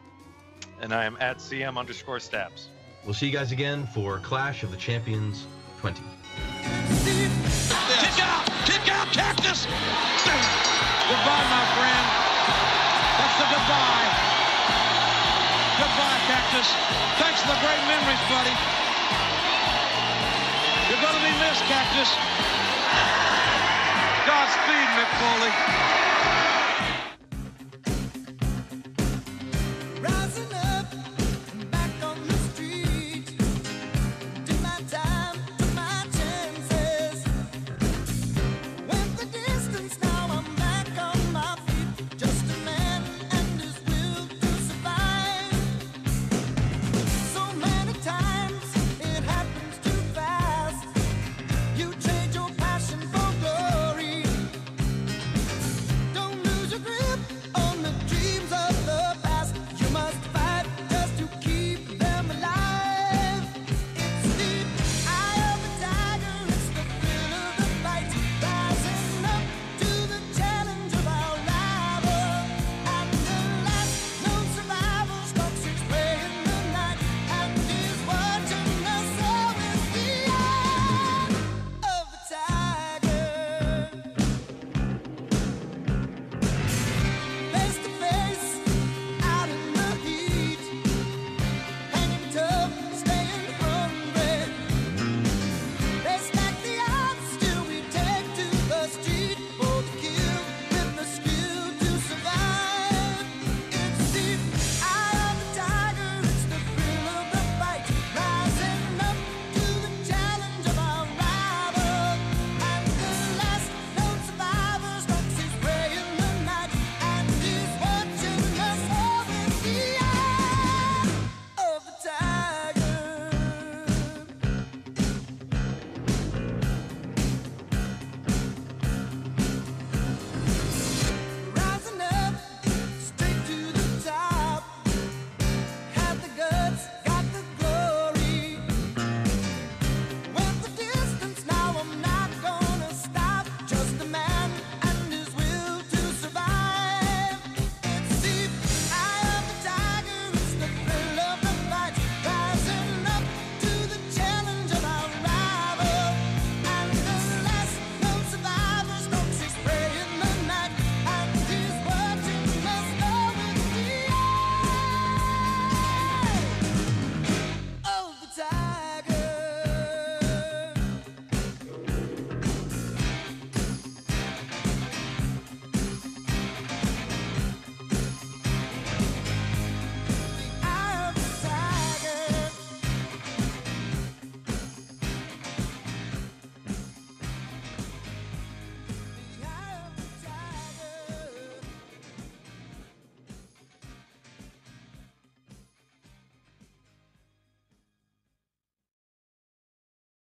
And I am at CM underscore stabs. We'll see you guys again for Clash of the Champions 20. Kick out! Kick out, Cactus! Goodbye, my friend. That's the goodbye. Goodbye, Cactus. Thanks for the great memories, buddy. You're going to be missed, Cactus. Godspeed, Mick Foley.